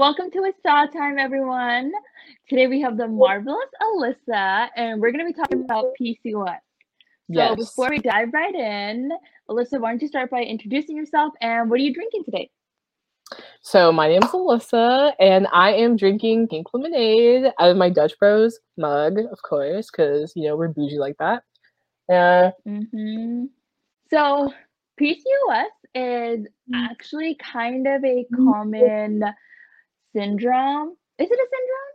Welcome to a Saw Time, everyone. Today we have the marvelous Alyssa, and we're going to be talking about PCOS. So Yes. before we dive right in, Alyssa, why don't you start by introducing yourself and what are you drinking today? So my name is Alyssa, and I am drinking pink lemonade out of my Dutch Bros mug, of course, because you know we're bougie like that. Uh, hmm So PCOS is actually kind of a common syndrome. Is it a syndrome?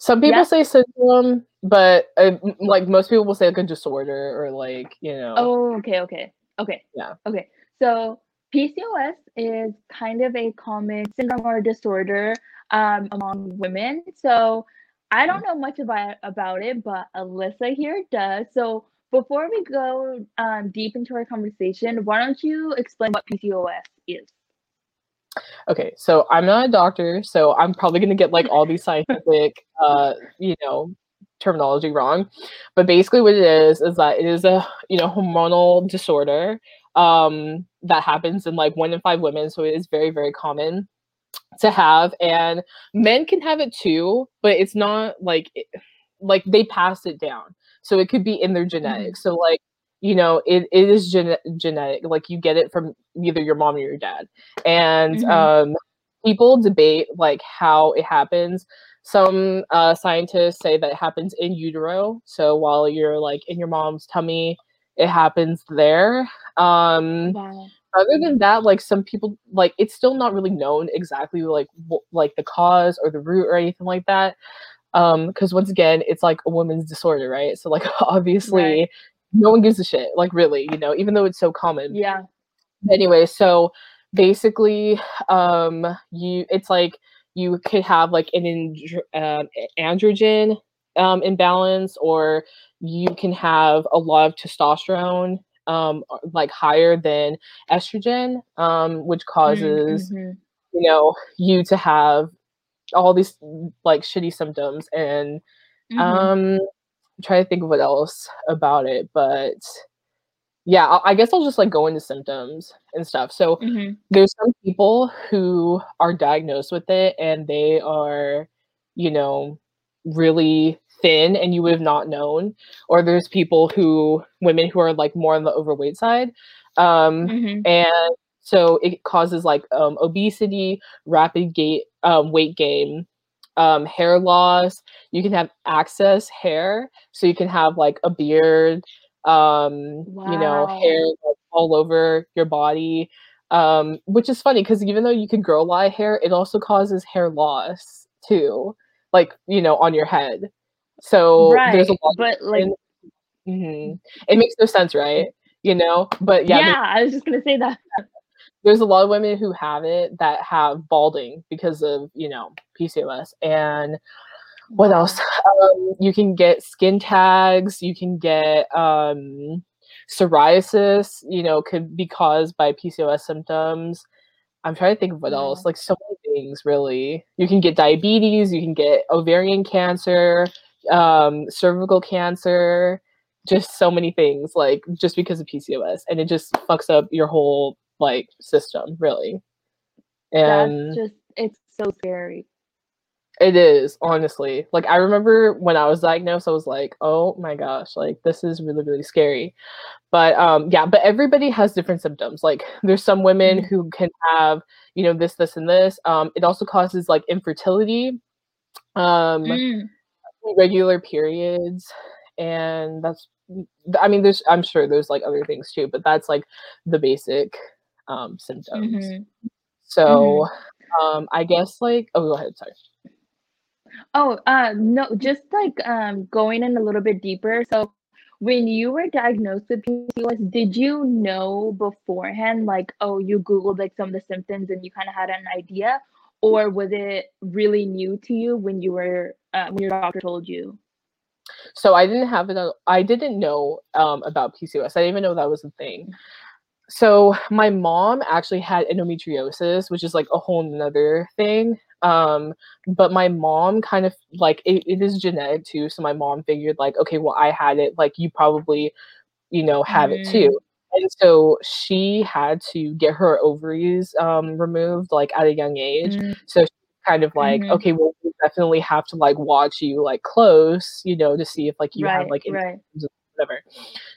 some people Yeah. say syndrome, but uh, like most people will say like a disorder or like you know. Oh, okay, okay, okay. Yeah. Okay. So PCOS is kind of a common syndrome or disorder um, among women. So I don't know much about about it, but Alyssa here does. So before we go um, deep into our conversation, why don't you explain what PCOS is? Okay, so I'm not a doctor, so I'm probably gonna get like all these scientific, uh, you know, terminology wrong. But basically, what it is is that it is a you know hormonal disorder um, that happens in like one in five women, so it is very very common to have, and men can have it too, but it's not like it- like they pass it down, so it could be in their genetics. So like you know, it, it is gene- genetic, like you get it from either your mom or your dad and Mhm. um, people debate like how it happens some uh, scientists say that it happens in utero so while you're like in your mom's tummy it happens there um Wow. other than that like some people like it's still not really known exactly like wh- like the cause or the root or anything like that um because once again it's like a woman's disorder right so like obviously Right. No one gives a shit like really you know even though it's so common Yeah. anyway so basically um you it's like you could have like an um, androgen um imbalance or you can have a lot of testosterone um like higher than estrogen um which causes Mhm. you know you to have all these like shitty symptoms and Mhm. um I'm trying to think of what else about it but yeah I, I guess i'll just like go into symptoms and stuff so Mhm. there's some people who are diagnosed with it and they are you know really thin and you would have not known or there's people who women who are like more on the overweight side um Mhm. and so it causes like um, obesity rapid gait um, weight gain um, hair loss you can have access hair so you can have like a beard um you know hair like, all over your body um which is funny because even though you can grow a lot of hair it also causes hair loss too like you know on your head so right. there's a lot But like, Mhm. it makes no sense right you know but yeah, yeah, I was just gonna say that. There's a lot of women who have it that have balding because of you know PCOS and what else? Um, you can get skin tags you can get um, psoriasis you know could be caused by PCOS symptoms. I'm trying to think of what else like so many things really. You can get diabetes you can get ovarian cancer um, cervical cancer just so many things like just because of PCOS and it just fucks up your whole like system really and That's just it's so scary. it is honestly like i remember when i was diagnosed i was like oh my gosh like this is really really scary but um yeah but everybody has different symptoms like there's some women Mhm. who can have you know this this and this um it also causes like infertility um Mm. irregular periods and that's i mean there's i'm sure there's like other things too but that's like the basic um symptoms Mhm. so um i guess like oh go ahead sorry Oh, uh, no, just like um going in a little bit deeper. So when you were diagnosed with PCOS, did you know beforehand, like, oh, you Googled like some of the symptoms and you kind of had an idea, or was it really new to you when you were uh, when your doctor told you? so i didn't have it i didn't know um about pcos i didn't even know that was a thing so my mom actually had endometriosis which is like a whole nother thing um but my mom kind of like it, it is genetic too so my mom figured like okay well i had it like you probably you know have it too and so she had to get her ovaries um, removed like at a young age. Mm. So kind of like, Mhm. okay, well, we definitely have to like watch you like close, you know, to see if like you have like right. Whatever.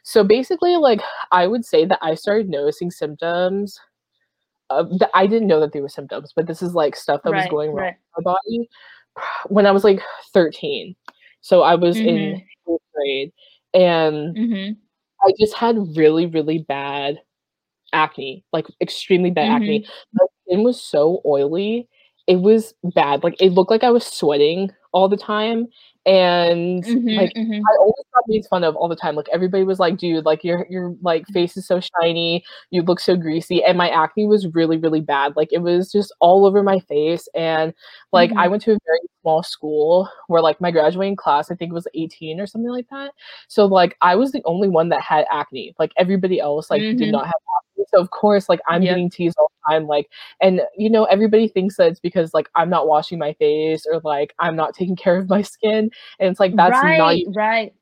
So basically, like I would say that I started noticing symptoms. That I didn't know that they were symptoms, but this is like stuff that was going wrong right. with my body when I was like 13. So I was in Mhm. fourth grade, and Mhm. I just had really, really bad acne, like extremely bad acne. Mhm. My skin was so oily. It was bad. Like it looked like I was sweating all the time. And Mhm, like mhm. I always got made fun of all the time. Like everybody was like, dude, like your your like face is so shiny, you look so greasy. And my acne was really, really bad. Like it was just all over my face. And like I Mhm. went to a very small school where like my graduating class, I think it was 18 or something like that. So like I was the only one that had acne. Like everybody else like did Mhm. not have acne. So of course, like I'm Yep. getting teased all the time. Like and you know, everybody thinks that it's because like I'm not washing my face or like I'm not taking care of my skin. And it's like that's not Right, even right.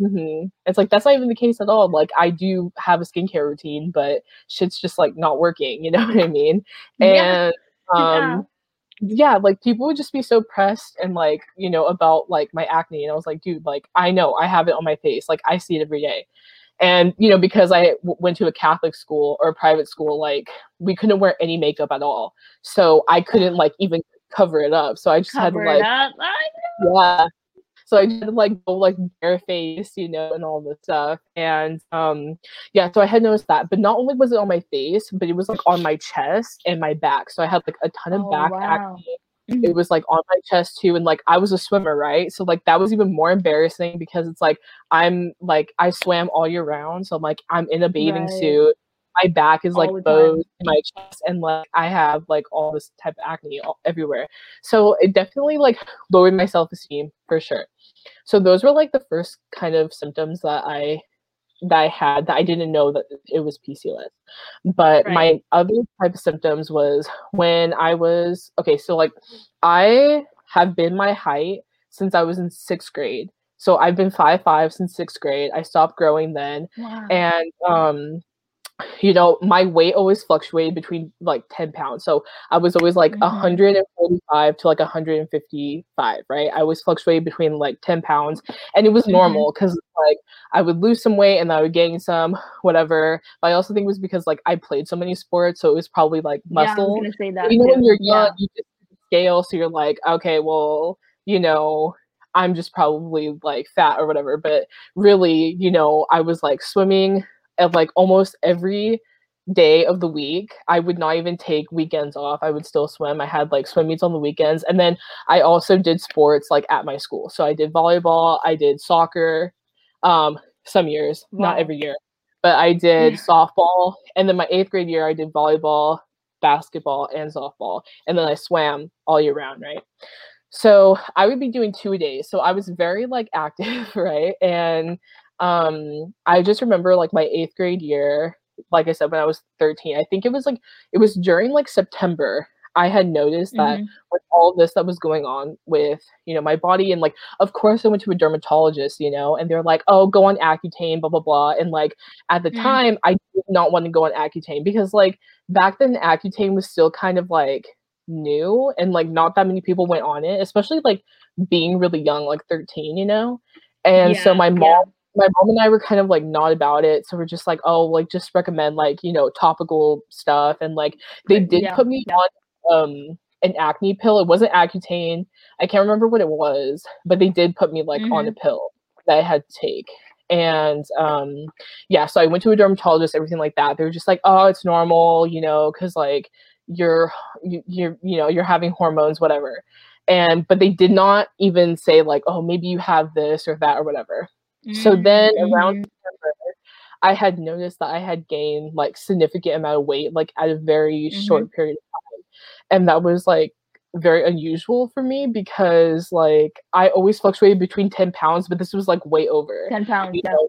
Mhm. It's like that's not even the case at all. Like I do have a skincare routine, but shit's just like not working, you know what I mean? Yeah, And yeah. um yeah, like people would just be so pressed and like, you know, about like my acne. And I was like, dude, like I know I have it on my face. Like I see it every day. And you know, because I w- went to a Catholic school or a private school, like we couldn't wear any makeup at all. So I couldn't like even cover it up. So I just had to like. Yeah. So I did like go like bareface, you know, and all this stuff. And um yeah, so I had noticed that. But not only was it on my face, but it was like on my chest and my back. So I had like a ton of Oh, back wow. acne. Mhm. It was like on my chest too. And like I was a swimmer, right? So like that was even more embarrassing because it's like I'm like I swam all year round. So I'm like I'm in a bathing Right. suit. My back is like bowed in my chest and like I have like all this type of acne all, everywhere. So it definitely like lowered my self-esteem for sure. So those were like the first kind of symptoms that I that I had that I didn't know that it was PCOS. But Right. my other type of symptoms was when I was okay, so like I have been my height since I was in sixth grade. So I've been five five since sixth grade. I stopped growing then. Wow. And um you know, my weight always fluctuated between like 10 pounds. So I was always like Mhm. 145 to like 155, right? I always fluctuated between like 10 pounds. And it was Mhm. normal because like I would lose some weight and I would gain some, whatever. But I also think it was because like I played so many sports. So it was probably like Yeah, I was muscle. that You know, when you're young, Yeah. you just scale. So you're like, okay, well, you know, I'm just probably like fat or whatever. But really, you know, I was like swimming like almost every day of the week. I would not even take weekends off. I would still swim. I had like swim meets on the weekends. And then I also did sports like at my school. So I did volleyball, I did soccer, um, some years, not every year. But I did softball. And then my eighth grade year I did volleyball, basketball, and softball. And then I swam all year round, right? So I would be doing two days. So I was very like active, right? And um I just remember like my eighth grade year, like I said, when I was 13, I think it was like it was during like September. I had noticed that Mhm. with all this that was going on with you know my body and like of course I went to a dermatologist, you know, and they're like, oh, go on Accutane, blah blah blah. And like at the Mm. time, I did not want to go on Accutane because like back then Accutane was still kind of like new and like not that many people went on it, especially like being really young, like 13, you know. And so Yeah, my yeah. My mom and I were kind of like not about it. So we're just like, oh, like just recommend like, you know, topical stuff. And like they did yeah, put me yeah. on um an acne pill. It wasn't Accutane. I can't remember what it was, but they did put me like on a pill that I had to take. And um yeah, so I went to a dermatologist, everything like that. They were just like, oh, it's normal, you know, because like you're you, you're you know you're having hormones, whatever. And but they did not even say like, oh, maybe you have this or that or whatever. So Mm, then around mhm. September, I had noticed that I had gained like significant amount of weight like at a very Mhm. short period of time. And that was like very unusual for me because like I always fluctuated between 10 pounds, but this was like way over. 10 pounds, You yeah. know?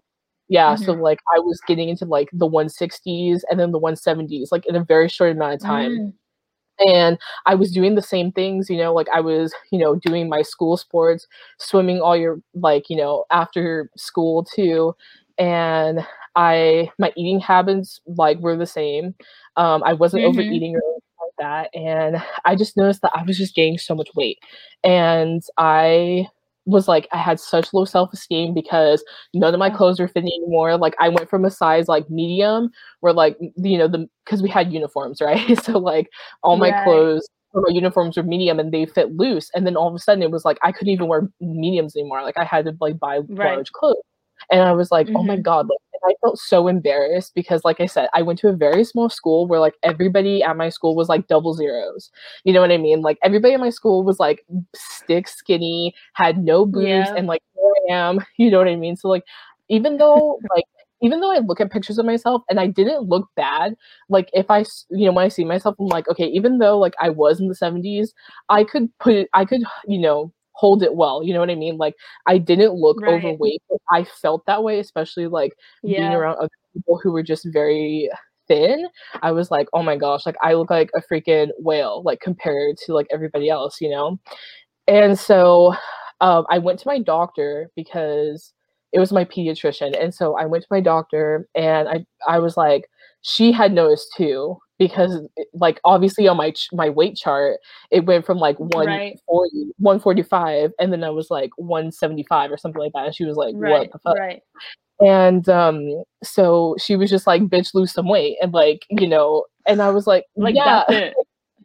Yeah, so Mhm. like I was getting into like the 160s and then the 170s like in a very short amount of time Mm. And I was doing the same things, you know, like I was, you know, doing my school sports, swimming all your like, you know, after school too. And I my eating habits like were the same. Um, I wasn't Mhm. overeating or anything like that, and I just noticed that I was just gaining so much weight, and I was like I had such low self-esteem because none of my clothes were fitting anymore. Like I went from a size like medium where like you know the because we had uniforms, right? So like all my Right. clothes my uniforms were medium and they fit loose. And then all of a sudden it was like I couldn't even wear mediums anymore. Like I had to like buy Right. large clothes. And I was like, oh my Mhm. God. Like, I felt so embarrassed because, like I said, I went to a very small school where like everybody at my school was like double zeros. You know what I mean? Like everybody at my school was like stick skinny, had no boobs, Yeah. and like here I am. You know what I mean? So like even though like even though I look at pictures of myself and I didn't look bad, like if I, you know, when I see myself, I'm like, okay, even though like I was in the 70s, I could put I could, you know, hold it well. You know what I mean? Like I didn't look Right. overweight, but I felt that way, especially like being around other people who were just very thin. I was like, oh my gosh, like I look like a freaking whale, like compared to like everybody else, you know? And so um, I went to my doctor because it was my pediatrician. And so I went to my doctor and I, I was like, she had noticed too because like obviously on my ch- my weight chart it went from like Right. 145 and then i was like 175 or something like that and she was like Right. what the fuck Right. and um so she was just like bitch lose some weight and like you know and i was like Like yeah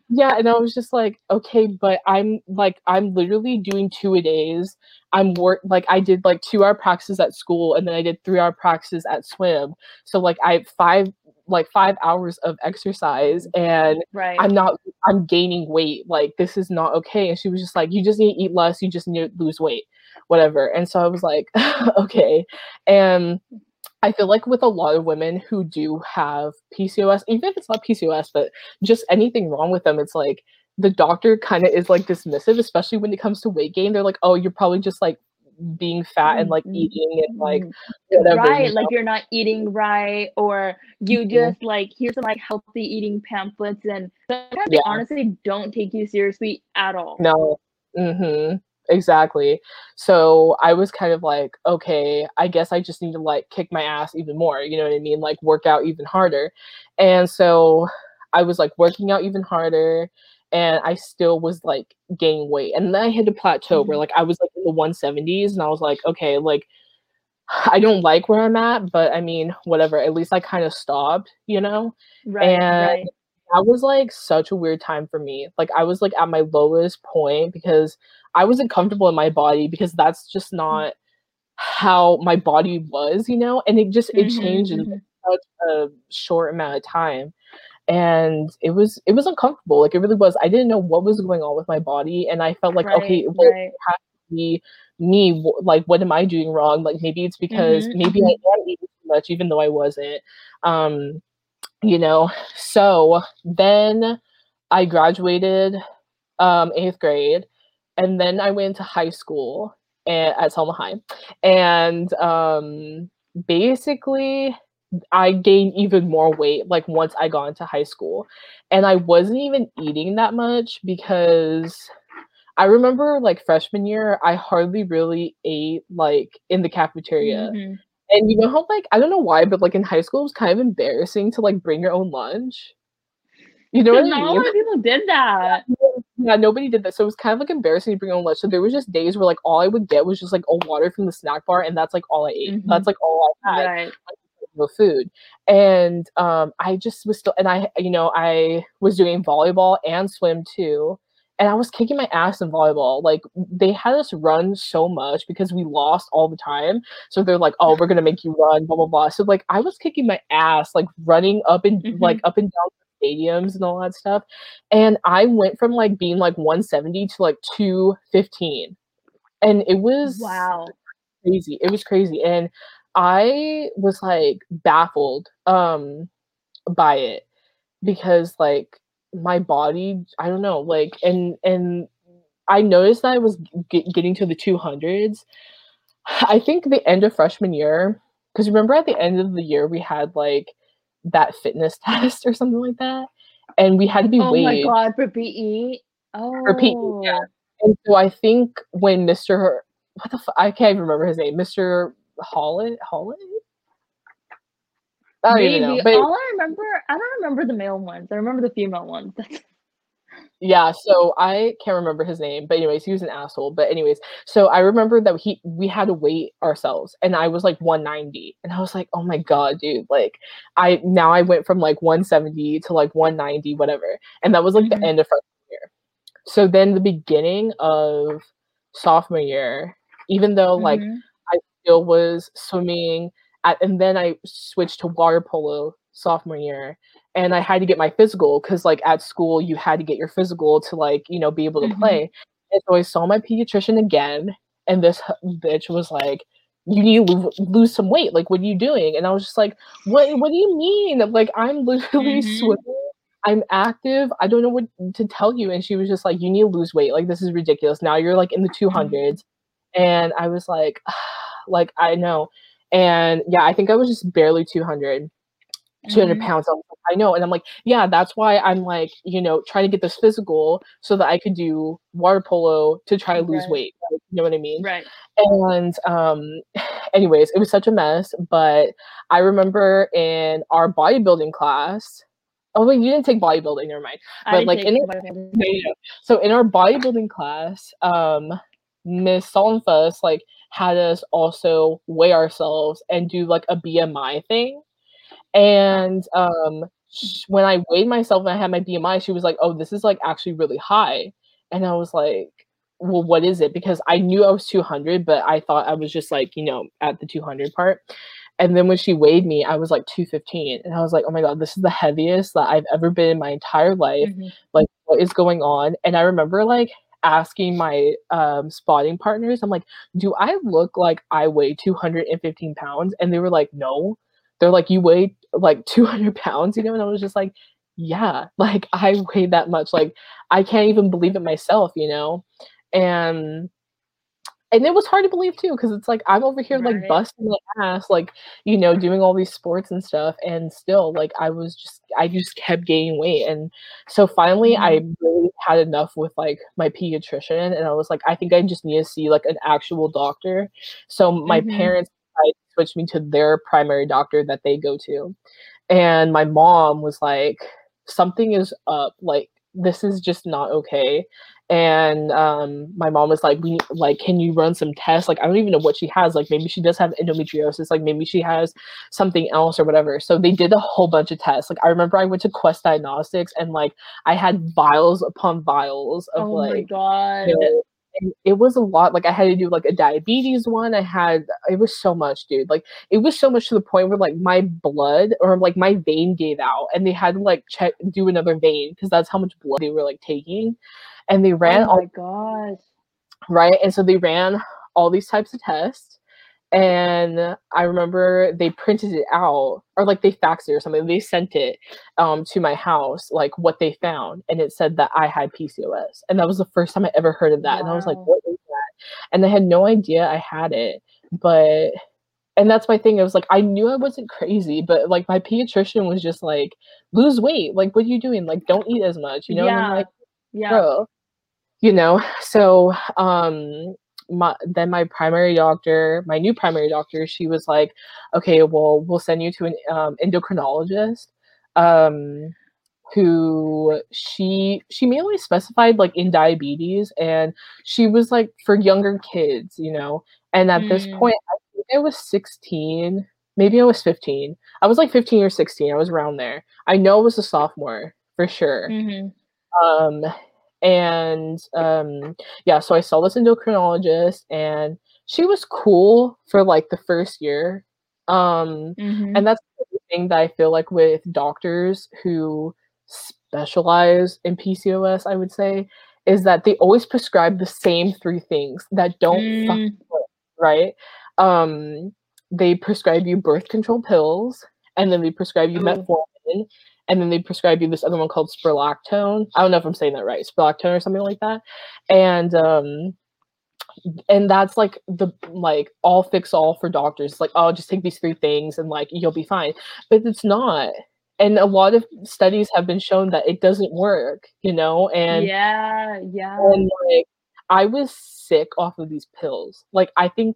yeah, and I was just like, okay, but I'm like, I'm literally doing two a days. I'm work like I did like two hour practices at school, and then I did three hour practices at swim. So like I have five like five hours of exercise, mm-hmm. and Right. I'm not I'm gaining weight. Like this is not okay. And she was just like, you just need to eat less. You just need to lose weight, whatever. And so I was like, okay, and. I feel like with a lot of women who do have PCOS, even if it's not PCOS, but just anything wrong with them, it's like the doctor kind of is like dismissive, especially when it comes to weight gain. They're like, oh, you're probably just like being fat and like Mm, eating and like mm, whatever. you right like you're not eating right or you Mhm. just like here's some like healthy eating pamphlets and sometimes they honestly don't take you seriously at all No. Mm-hmm. Exactly. So I was kind of like, okay, I guess I just need to like kick my ass even more. You know what I mean? Like work out even harder. And so I was like working out even harder and I still was like gaining weight. And then I hit a plateau where Mhm. like I was like in the 170s and I was like, okay, like I don't like where I'm at, but I mean, whatever. At least I kind of stopped, you know? right And right that was like such a weird time for me. Like I was like at my lowest point because I wasn't comfortable in my body because that's just not how my body was, you know? And it just it Mhm, changed in mhm. such a short amount of time. And it was it was uncomfortable. Like it really was. I didn't know what was going on with my body and I felt like okay, right well, to be me. Like what am i doing wrong? Like maybe it's because Mhm, maybe i am eating too much even though i wasn't. Um you know so then i graduated um eighth grade and then i went to high school and, at selma high. And um basically i gained even more weight like once i got into high school and i wasn't even eating that much because I remember like freshman year, I hardly really ate like in the cafeteria. Mhm. And you know how like I don't know why, but like in high school it was kind of embarrassing to like bring your own lunch. You know what I not a mean? lot of people did that Yeah, nobody did that. So it was kind of like embarrassing to bring your own lunch. So there was just days where like all I would get was just like a water from the snack bar and that's like all I ate. Mhm. That's like all I had right food. And um I just was still and I you know, I was doing volleyball and swim too. And I was kicking my ass in volleyball. Like they had us run so much because we lost all the time. So they're like, "Oh, we're gonna make you run." Blah blah blah. So like I was kicking my ass, like running up and like Mhm. up and down stadiums and all that stuff. And I went from like being like 170 to like 215. And it was wow crazy. It was crazy. And I was like baffled um by it because like my body, I don't know, like and and I noticed that I was g- getting to the 200s. I think the end of freshman year because remember at the end of the year we had like that fitness test or something like that and we had to be oh my god for PE Oh. for PE. Yeah. oh And so I think when Mr. what the I can't even remember his name, Mr. Holland, Holland, I don't know. Maybe. But All I remember, I don't remember the male ones. I remember the female ones. Yeah, so I can't remember his name, but anyways, he was an asshole. But anyways, so I remember that he we had to wait ourselves, and I was like 190, and I was like, oh my god, dude, like I now I went from like 170 to like 190, whatever, and that was like Mhm. the end of freshman year. So then the beginning of sophomore year, even though like Still was swimming at, and then I switched to water polo sophomore year and I had to get my physical because like at school you had to get your physical to like you know be able to Mhm. play and so I saw my pediatrician again and this bitch was like you need to lo- lose some weight like what are you doing? And I was just like what what do you mean? Like I'm literally Mhm. swimming I'm active I don't know what to tell you. And she was just like you need to lose weight like this is ridiculous now you're like in the 200s and I was like, like I know, and yeah, I think I was just barely 200, 200 Mhm. pounds. I, I know, and I'm like, yeah, that's why I'm like, you know, trying to get this physical so that I could do water polo to try to lose Right. weight. like, You know what I mean? Right. And um, anyways, it was such a mess. But I remember in our bodybuilding class. Oh wait, you didn't take bodybuilding. Never mind. I But, didn't like, take in. So in our bodybuilding class, um, Miss Saltonfuss like had us also weigh ourselves and do like a BMI thing. And um, sh- when I weighed myself and I had my BMI, she was like, "Oh, this is like actually really high," and I was like, "Well, what is it?" Because I knew I was 200, but I thought I was just like you know at the 200 part. And then when she weighed me, I was like 215, and I was like, "Oh my god, this is the heaviest that I've ever been in my entire life." Mhm. like what is going on and i remember like asking my um spotting partners i'm like do i look like i weigh 215 pounds? And they were like no. They're like you weigh like 200 pounds you know? And i was just like yeah like i weigh that much like i can't even believe it myself you know? And and it was hard to believe too because it's like i'm over here like busting my ass like you know doing all these sports and stuff and still like i was just i just kept gaining weight and so finally i really had enough with like my pediatrician and i was like i think i just need to see like an actual doctor. So my Mhm. parents decided to me to their primary doctor that they go to and my mom was like something is up like this is just not okay and um my mom was like we like can you run some tests? Like i don't even know what she has like maybe she does have endometriosis like maybe she has something else or whatever. So they did a whole bunch of tests. Like i remember i went to quest diagnostics and like i had vials upon vials of Oh my like god. you know, and it was a lot like i had to do like a diabetes one i had it was so much dude like it was so much to the point where like my blood or like my vein gave out and they had to like check do another vein because that's how much blood they were like taking and they oh ran oh all my gosh. right and so they ran all these types of tests and i remember they printed it out or like they faxed it or something. They sent it um, to my house like what they found and it said that i had pcos and that was the first time i ever heard of that and i was like what is that? And i had no idea i had it but and that's my thing it was like i knew i wasn't crazy but like my pediatrician was just like lose weight like what are you doing? Like don't eat as much you know Yeah. like Yeah. bro you know? So um my then my primary doctor my new primary doctor she was like okay well we'll send you to an um, endocrinologist um who she she mainly specified like in diabetes and she was like for younger kids you know and at this Mm. point i think i was 16 maybe i was 15 i was like 15 or 16 i was around there i know it was a sophomore for sure Mhm. um and um yeah so i saw this endocrinologist and she was cool for like the first year um Mhm. and that's the thing that i feel like with doctors who specialize in pcos i would say is that they always prescribe the same three things that don't fuck Mm. right um they prescribe you birth control pills and then they prescribe you Ooh. metformin and then they prescribe you this other one called spirlactone. I don't know if I'm saying that right, spirlactone or something like that. And um and that's like the like all fix all for doctors. Like, oh, just take these three things and like you'll be fine. But it's not. And a lot of studies have been shown that it doesn't work, you know, and yeah. Yeah. and like I was sick off of these pills. Like I think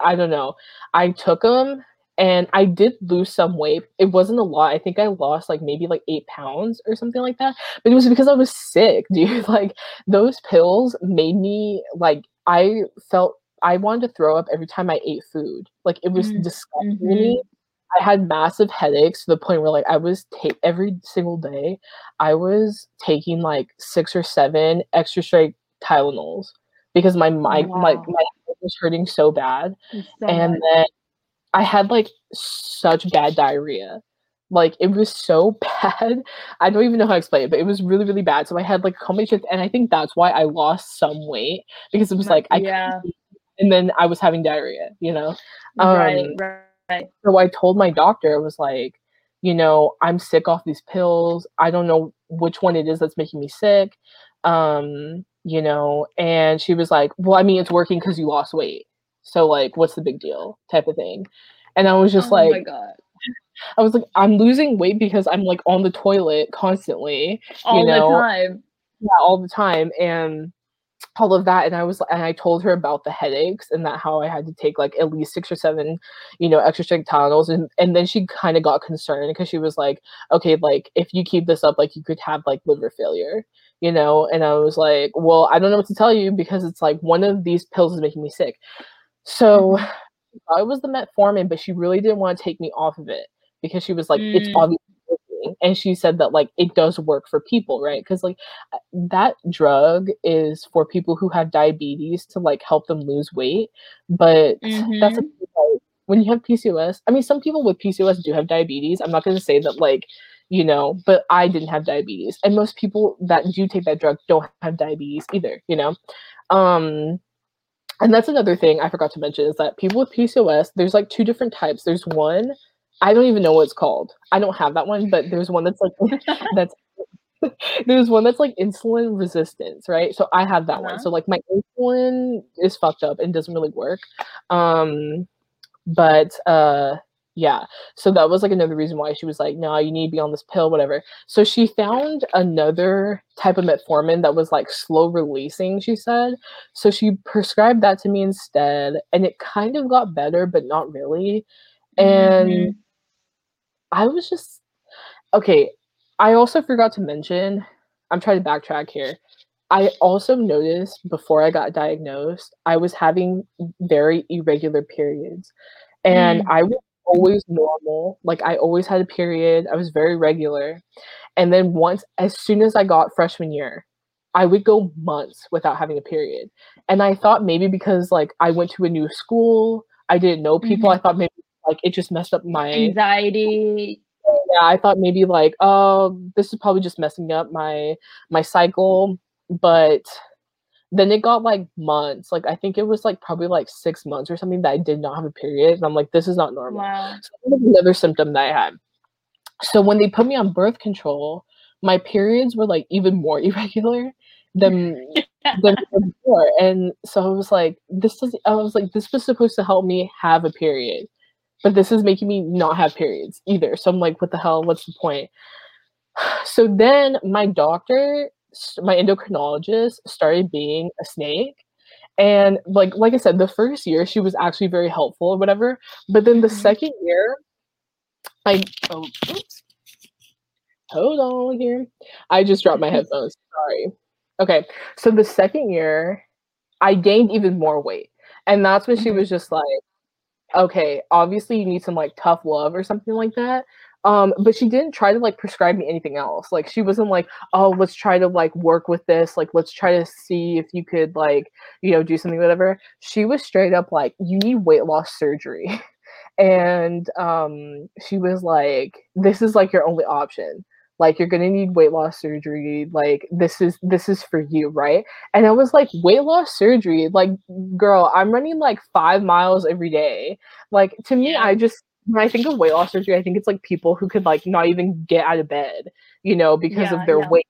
I don't know. I took them and I did lose some weight. It wasn't a lot. I think I lost like maybe like eight pounds or something like that. But it was because I was sick, dude. Like those pills made me like I felt I wanted to throw up every time I ate food. Like it was mm-hmm. disgusting to me. I had massive headaches to the point where like I was take every single day, I was taking like six or seven extra strength Tylenols because my my, wow. my, my was hurting so bad. So and much. then I had like such bad diarrhea. Like it was so bad. I don't even know how to explain it, but it was really, really bad. So I had like a combination, and I think that's why I lost some weight because it was like I yeah. and then I was having diarrhea, you know. Right, um, right. So I told my doctor, I was like, you know, I'm sick off these pills. I don't know which one it is that's making me sick. Um, you know, and she was like, well, I mean, it's working because you lost weight. So like, what's the big deal? Type of thing. And I was just oh like, my god. I was like, I'm losing weight because I'm like on the toilet constantly. All you know? the time. Yeah, all the time. And all of that. And I was and I told her about the headaches and that how I had to take like at least six or seven, you know, extra strength Tylenols. And and then she kind of got concerned because she was like, okay, like if you keep this up, like you could have like liver failure you know and i was like well i don't know what to tell you because it's like one of these pills is making me sick so mm-hmm. i was the metformin but she really didn't want to take me off of it because she was like mm. it's obviously working and she said that like it does work for people right because like that drug is for people who have diabetes to like help them lose weight but mm-hmm. that's a, like, when you have pcos i mean some people with pcos do have diabetes i'm not going to say that like you know, but I didn't have diabetes. And most people that do take that drug don't have diabetes either, you know. Um and that's another thing I forgot to mention is that people with PCOS, there's like two different types. There's one, I don't even know what it's called. I don't have that one, but there's one that's like that's there's one that's like insulin resistance, right? So I have that uh-huh. one. So like my insulin is fucked up and doesn't really work. Um but uh yeah so that was like another reason why she was like no you need to be on this pill whatever so she found another type of metformin that was like slow releasing she said so she prescribed that to me instead and it kind of got better but not really and mm-hmm. i was just okay i also forgot to mention i'm trying to backtrack here I also noticed before I got diagnosed, I was having very irregular periods. And mm. I would always normal. Like I always had a period. I was very regular. And then once as soon as I got freshman year, I would go months without having a period. And I thought maybe because like I went to a new school, I didn't know people. Mm-hmm. I thought maybe like it just messed up my anxiety. Yeah, I thought maybe like, oh, this is probably just messing up my my cycle. But then it got like months. Like I think it was like probably like six months or something that I did not have a period. And I'm like, this is not normal. Wow. So another symptom that I had. So when they put me on birth control, my periods were like even more irregular than than before. And so I was like, this does I was like, this was supposed to help me have a period. But this is making me not have periods either. So I'm like, what the hell? What's the point? So then my doctor my endocrinologist started being a snake. And like like i said the first year she was actually very helpful or whatever but then the mm-hmm. second year i oh oops. Hold on here. I just dropped my headphones sorry. Okay so the second year i gained even more weight. And that's when she mm-hmm. was just like okay obviously you need some like tough love or something like that um, but she didn't try to like prescribe me anything else. Like she wasn't like, oh, let's try to like work with this. Like let's try to see if you could like, you know, do something, whatever. She was straight up like, you need weight loss surgery. and um she was like, this is like your only option. Like you're gonna need weight loss surgery. Like this is this is for you, right? And I was like, weight loss surgery, like girl, I'm running like five miles every day. Like to me, I just when I think of weight loss surgery, I think it's like people who could like not even get out of bed, you know, because yeah, of their yeah. weight.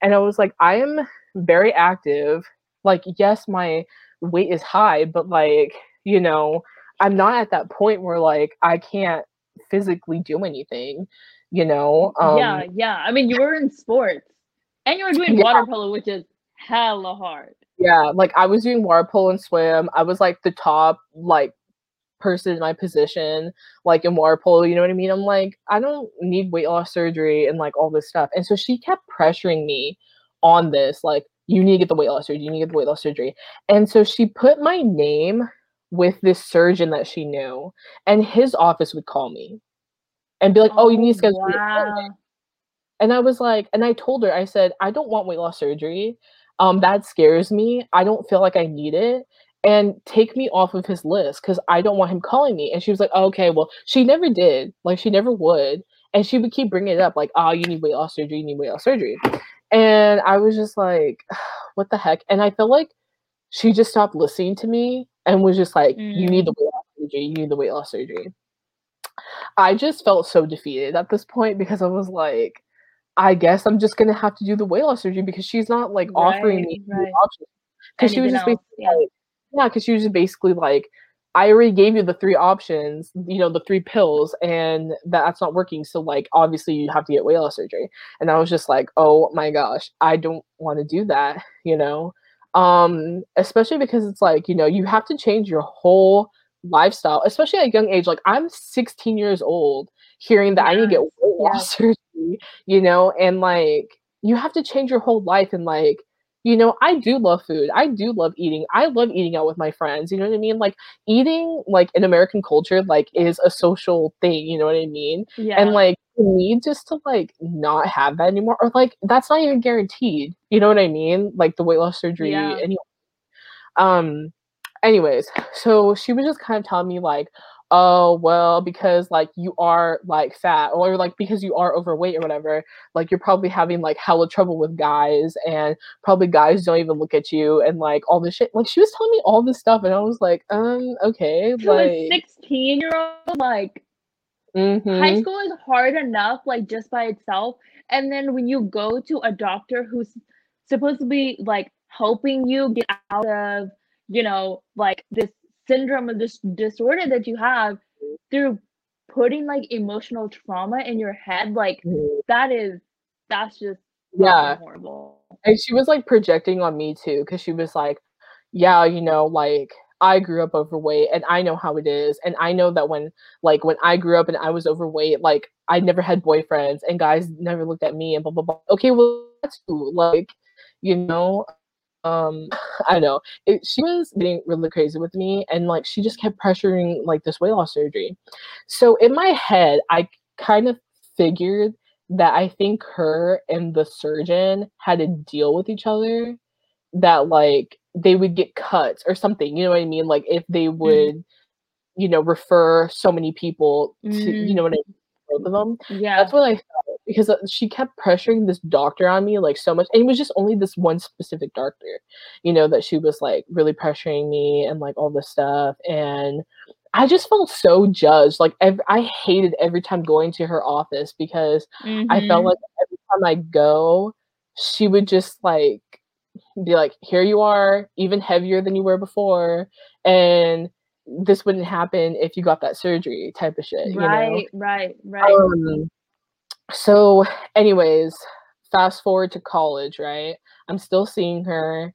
And I was like, I am very active. Like, yes, my weight is high, but like, you know, I'm not at that point where like I can't physically do anything, you know. Um, yeah, yeah. I mean, you were in sports and you were doing yeah. water polo, which is hella hard. Yeah, like I was doing water polo and swim. I was like the top like person in my position, like in water polo, you know what I mean? I'm like, I don't need weight loss surgery and like all this stuff. And so she kept pressuring me on this, like, you need to get the weight loss surgery, you need to get the weight loss surgery. And so she put my name with this surgeon that she knew, and his office would call me and be like, oh, you need to schedule wow. And I was like, and I told her, I said, I don't want weight loss surgery. Um, that scares me. I don't feel like I need it. And take me off of his list because I don't want him calling me. And she was like, oh, okay, well, she never did. Like, she never would. And she would keep bringing it up, like, oh, you need weight loss surgery, you need weight loss surgery. And I was just like, what the heck? And I felt like she just stopped listening to me and was just like, mm. you need the mm. weight loss surgery, you need the weight loss surgery. I just felt so defeated at this point because I was like, I guess I'm just gonna have to do the weight loss surgery because she's not like right, offering me right. options. Because she was just basically yeah. like, yeah, because she was just basically like, I already gave you the three options, you know, the three pills, and that's not working. So like obviously you have to get weight loss surgery. And I was just like, oh my gosh, I don't want to do that, you know. Um, especially because it's like, you know, you have to change your whole lifestyle, especially at a young age. Like I'm 16 years old, hearing that yes. I need to get weight loss yes. surgery, you know, and like you have to change your whole life and like you know, I do love food. I do love eating. I love eating out with my friends. You know what I mean? Like eating, like in American culture, like is a social thing. You know what I mean? Yeah. And like me just to like not have that anymore, or like that's not even guaranteed. You know what I mean? Like the weight loss surgery. Yeah. Um anyways, so she was just kind of telling me like, oh well, because like you are like fat or like because you are overweight or whatever, like you're probably having like hella trouble with guys and probably guys don't even look at you and like all this shit. Like she was telling me all this stuff and I was like, um, okay. To like a 16 year old, like mm-hmm. high school is hard enough, like just by itself. And then when you go to a doctor who's supposed to be like helping you get out of you know, like this syndrome or this disorder that you have through putting like emotional trauma in your head, like mm-hmm. that is that's just yeah horrible. And she was like projecting on me too, because she was like, Yeah, you know, like I grew up overweight and I know how it is. And I know that when like when I grew up and I was overweight, like I never had boyfriends and guys never looked at me and blah blah blah. Okay, well that's like, you know, um i don't know it, she was getting really crazy with me and like she just kept pressuring like this weight loss surgery so in my head i kind of figured that i think her and the surgeon had a deal with each other that like they would get cuts or something you know what i mean like if they mm-hmm. would mm. you know refer so many people to mm. you know what i mean both of them yeah that's what i thought because uh, she kept pressuring this doctor on me like so much and it was just only this one specific doctor you know that she was like really pressuring me and like all this stuff and i just felt so judged like ev- i hated every time going to her office because mm-hmm. i felt mm-hmm. like every time i go she would just like be like here you are even heavier than you were before and this wouldn't happen if you got that surgery type of shit right you know? right right um, so anyways fast forward to college right? I'm still seeing her.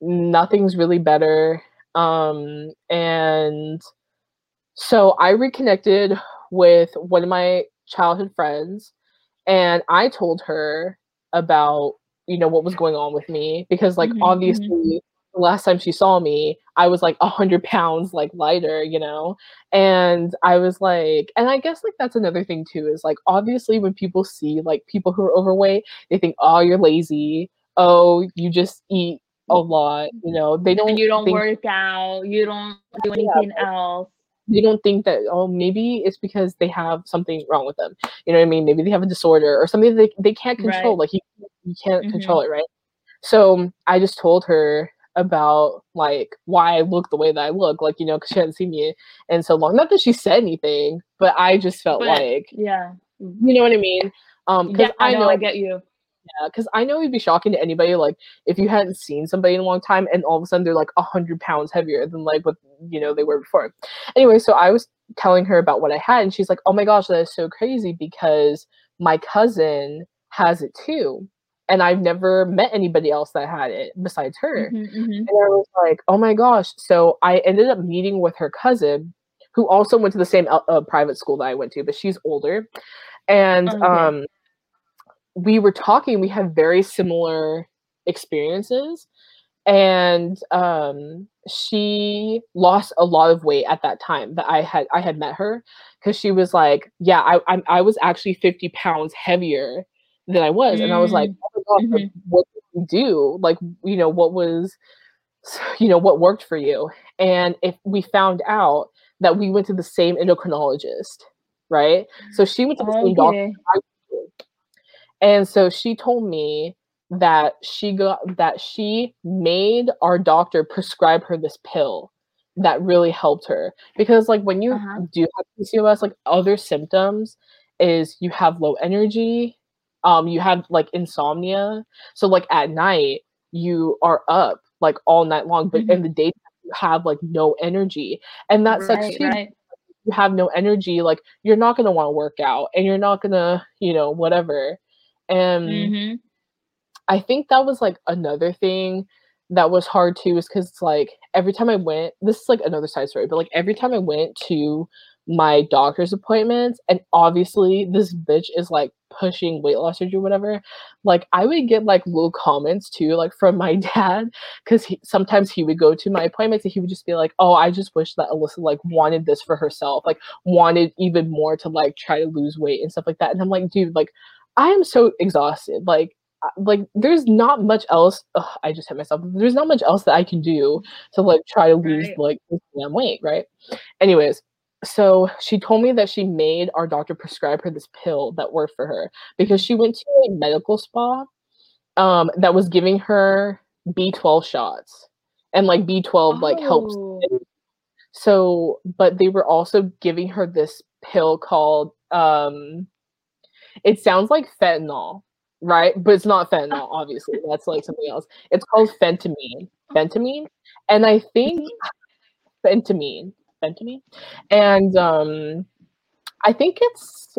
Nothing's really better um and so i reconnected with one of my childhood friends and i told her about you know what was going on with me because like mm-hmm, obviously mm-hmm the last time she saw me, I was like a hundred pounds like lighter, you know? And I was like, and I guess like that's another thing too, is like obviously when people see like people who are overweight, they think, oh, you're lazy. Oh, you just eat a lot, you know. They don't and you don't think, work out, you don't do anything yeah, else. They don't think that oh maybe it's because they have something wrong with them. You know what I mean? Maybe they have a disorder or something they they can't control. Right. Like you, you can't mm-hmm. control it, right? So I just told her about like why I look the way that I look, like you know, because she hadn't seen me in so long. Not that she said anything, but I just felt but, like, yeah, you know what I mean. Um, yeah, I know, I know I get you. Yeah, because I know it'd be shocking to anybody like if you hadn't seen somebody in a long time and all of a sudden they're like a hundred pounds heavier than like what you know they were before. Anyway, so I was telling her about what I had, and she's like, "Oh my gosh, that is so crazy because my cousin has it too." And I've never met anybody else that had it besides her. Mm-hmm, mm-hmm. And I was like, oh my gosh. So I ended up meeting with her cousin, who also went to the same uh, private school that I went to, but she's older. And okay. um, we were talking, we had very similar experiences. And um, she lost a lot of weight at that time that I had I had met her because she was like, yeah, I, I I was actually 50 pounds heavier than I was, mm. and I was like, mm. oh god, mm-hmm. what did you do? Like, you know, what was, you know, what worked for you? And if we found out that we went to the same endocrinologist, right? So she went to the okay. same doctor. And so she told me that she got that she made our doctor prescribe her this pill that really helped her because like when you uh-huh. do have PCOS like other symptoms is you have low energy um you have like insomnia so like at night you are up like all night long but mm-hmm. in the day you have like no energy and that right, sucks too right. you have no energy like you're not going to want to work out and you're not going to you know whatever and mm-hmm. i think that was like another thing that was hard too is because like every time i went this is like another side story but like every time i went to my doctor's appointments and obviously this bitch is like pushing weight loss surgery or whatever like i would get like little comments too like from my dad because sometimes he would go to my appointments and he would just be like oh i just wish that alyssa like wanted this for herself like wanted even more to like try to lose weight and stuff like that and i'm like dude like i am so exhausted like like there's not much else ugh, i just hit myself there's not much else that i can do to like try to lose right. like this damn weight right anyways so she told me that she made our doctor prescribe her this pill that worked for her because she went to a medical spa um, that was giving her B12 shots and like B12 oh. like helps. Oh. So, but they were also giving her this pill called um, it sounds like fentanyl, right? But it's not fentanyl, obviously. That's like something else. It's called phentermine. Phentermine. and I think mm-hmm. phentermine phentermine, and um, I think it's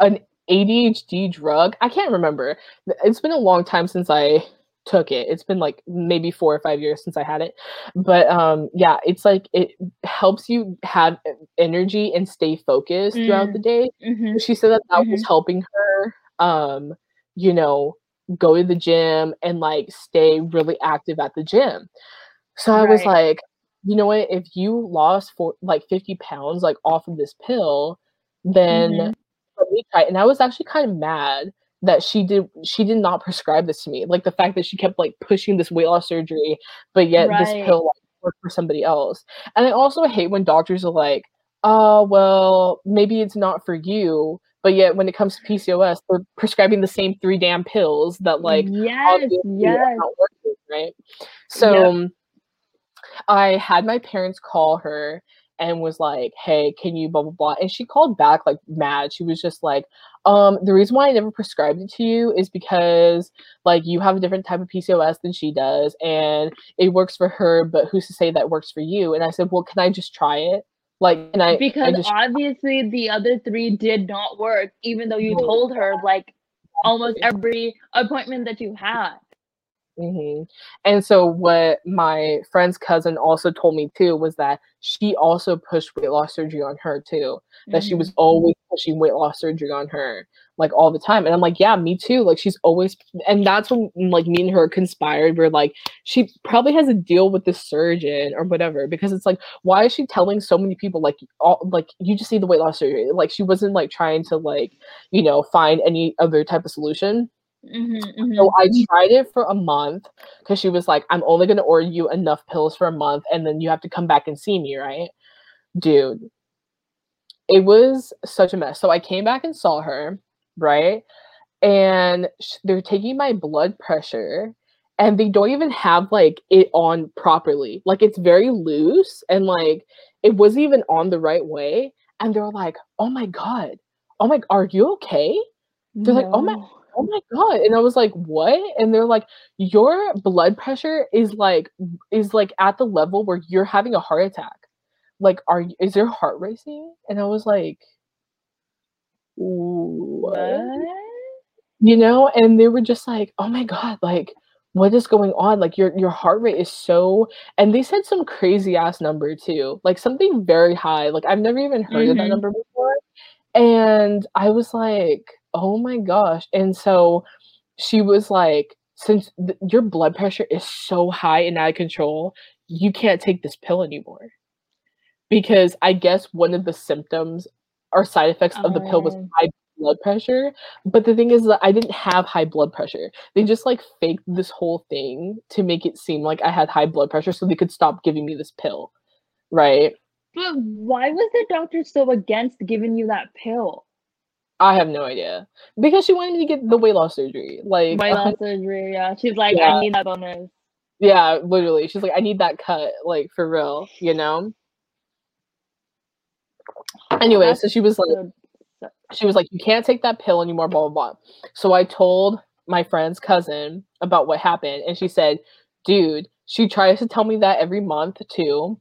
an ADHD drug. I can't remember. It's been a long time since I took it. It's been like maybe four or five years since I had it. But um yeah, it's like it helps you have energy and stay focused mm. throughout the day. Mm-hmm. She said that that mm-hmm. was helping her um you know go to the gym and like stay really active at the gym. So right. I was like you know what? If you lost for like 50 pounds like off of this pill, then mm-hmm. let me try. And I was actually kind of mad that she did she did not prescribe this to me. Like the fact that she kept like pushing this weight loss surgery, but yet right. this pill like, worked for somebody else. And I also hate when doctors are like, oh well, maybe it's not for you. But yet, when it comes to PCOS, they're prescribing the same three damn pills that, like, yes, yes. Working, right? So, yep I had my parents call her and was like, "Hey, can you blah blah blah?" And she called back like mad. She was just like, "Um, the reason why I never prescribed it to you is because like you have a different type of PCOS than she does, and it works for her, but who's to say that works for you?" And I said, "Well, can I just try it?" Like, I because I just- obviously the other three did not work, even though you told her like almost every appointment that you had. Mm-hmm. And so, what my friend's cousin also told me too was that she also pushed weight loss surgery on her too. That mm-hmm. she was mm-hmm. always pushing weight loss surgery on her, like all the time. And I'm like, yeah, me too. Like she's always, and that's when like me and her conspired. We're like, she probably has a deal with the surgeon or whatever. Because it's like, why is she telling so many people like, all like you just need the weight loss surgery? Like she wasn't like trying to like, you know, find any other type of solution. Mm-hmm, mm-hmm. So I tried it for a month because she was like, I'm only going to order you enough pills for a month and then you have to come back and see me, right? Dude, it was such a mess. So I came back and saw her, right? And sh- they're taking my blood pressure and they don't even have like it on properly. Like it's very loose and like it wasn't even on the right way. And they're like, oh my God, oh my, are you okay? They're no. like, oh my, oh my god and i was like what and they're like your blood pressure is like is like at the level where you're having a heart attack like are you is your heart racing and i was like what? what? you know and they were just like oh my god like what is going on? Like your your heart rate is so and they said some crazy ass number too. Like something very high. Like I've never even heard mm-hmm. of that mm-hmm. number before. And I was like, "Oh my gosh." And so she was like, "Since th- your blood pressure is so high and out of control, you can't take this pill anymore." Because I guess one of the symptoms or side effects of the pill was oh. high blood pressure. But the thing is that I didn't have high blood pressure. They just like faked this whole thing to make it seem like I had high blood pressure so they could stop giving me this pill. Right? But why was the doctor so against giving you that pill? I have no idea. Because she wanted me to get the weight loss surgery. Like weight loss surgery, yeah. She's like, yeah. I need that bonus. Yeah, literally. She's like, I need that cut, like for real, you know? Anyway, so she was like, she was like, You can't take that pill anymore, blah, blah, blah. So I told my friend's cousin about what happened, and she said, Dude, she tries to tell me that every month too.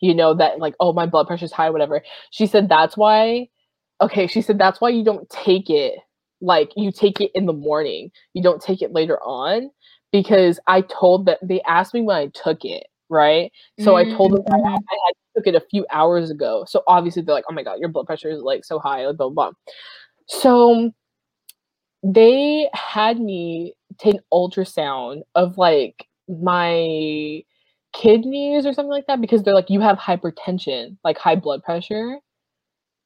You know, that like, oh, my blood pressure's high, whatever. She said, That's why, okay, she said, That's why you don't take it. Like, you take it in the morning, you don't take it later on. Because I told that they asked me when I took it, right? So mm-hmm. I told them. I, I had took it a few hours ago. So obviously they're like, oh my god, your blood pressure is like so high, blah blah. blah. So they had me take an ultrasound of like my kidneys or something like that because they're like you have hypertension like high blood pressure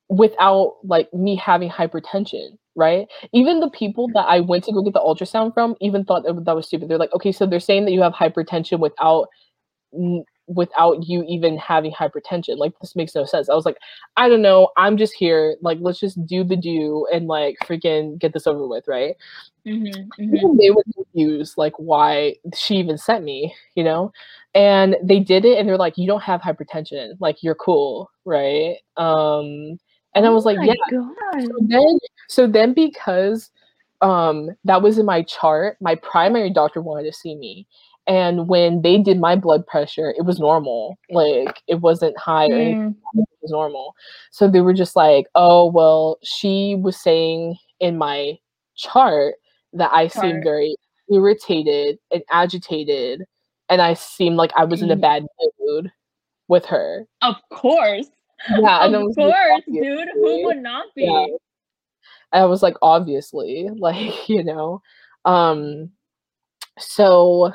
without like me having hypertension right even the people that i went to go get the ultrasound from even thought that, that was stupid they're like okay so they're saying that you have hypertension without without you even having hypertension. Like this makes no sense. I was like, I don't know. I'm just here. Like let's just do the do and like freaking get this over with, right? Mm-hmm, mm-hmm. They were confused, like why she even sent me, you know. And they did it, and they're like, "You don't have hypertension. Like you're cool, right?" Um, and I was like, oh "Yeah." So then, so then because um that was in my chart, my primary doctor wanted to see me, and when they did my blood pressure, it was normal. Like it wasn't high or anything. Mm. It was normal. So they were just like, oh, well, she was saying in my chart that I chart. seemed very irritated and agitated. And I seemed like I was in a mm. bad mood with her. Of course. Yeah. and of course, like, dude. Who would not be? Yeah. I was like, obviously, like, you know. Um, so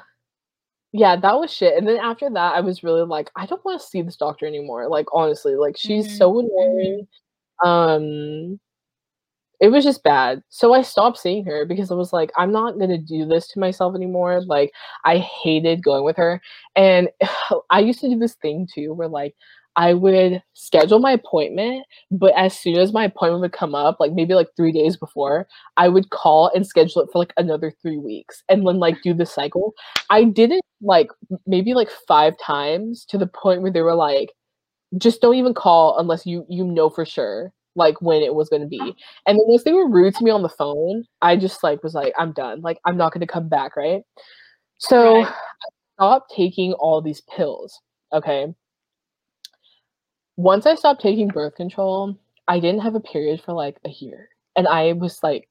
yeah, that was shit. And then after that, I was really like, I don't want to see this doctor anymore. Like honestly, like she's mm-hmm. so annoying. Um it was just bad. So I stopped seeing her because I was like, I'm not gonna do this to myself anymore. Like I hated going with her. And I used to do this thing too where like I would schedule my appointment, but as soon as my appointment would come up, like maybe like three days before, I would call and schedule it for like another three weeks and then like do the cycle. I did it like maybe like five times to the point where they were like, just don't even call unless you you know for sure like when it was going to be. Uh-huh. And then once they were rude to me on the phone, I just like was like, I'm done. Like I'm not going to come back, right? So right. I stopped taking all these pills. Okay once I stopped taking birth control, I didn't have a period for like a year. And I was like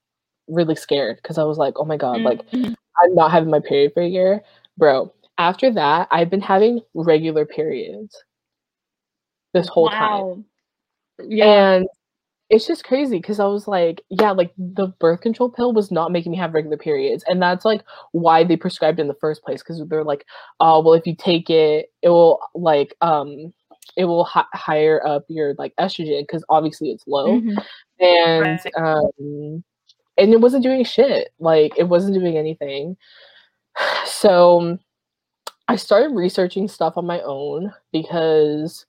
really scared because I was like, oh my God, mm-hmm. like I'm not having my period for a year. Bro, after that, I've been having regular periods this whole wow. time. Yeah. And it's just crazy because I was like, yeah, like the birth control pill was not making me have regular periods. And that's like why they prescribed in the first place. Cause they're like, oh, well, if you take it, it will like um it will hi- higher up your like estrogen because obviously it's low mm-hmm. and right. um and it wasn't doing shit like it wasn't doing anything so i started researching stuff on my own because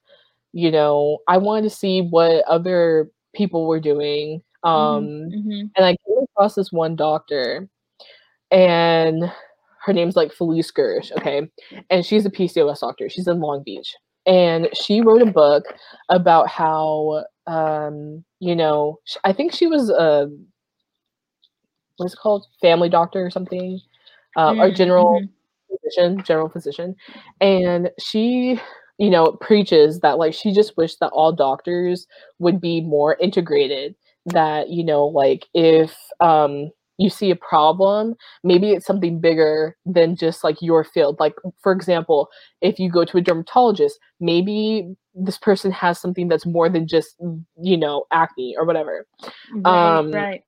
you know i wanted to see what other people were doing um mm-hmm. and i came across this one doctor and her name's like Felice Gersh, okay? And she's a PCOS doctor. She's in Long Beach and she wrote a book about how um, you know i think she was a what's it called family doctor or something uh, mm-hmm. or general mm-hmm. physician general physician and she you know preaches that like she just wished that all doctors would be more integrated that you know like if um you see a problem, maybe it's something bigger than just like your field. Like, for example, if you go to a dermatologist, maybe this person has something that's more than just, you know, acne or whatever. Right, um, right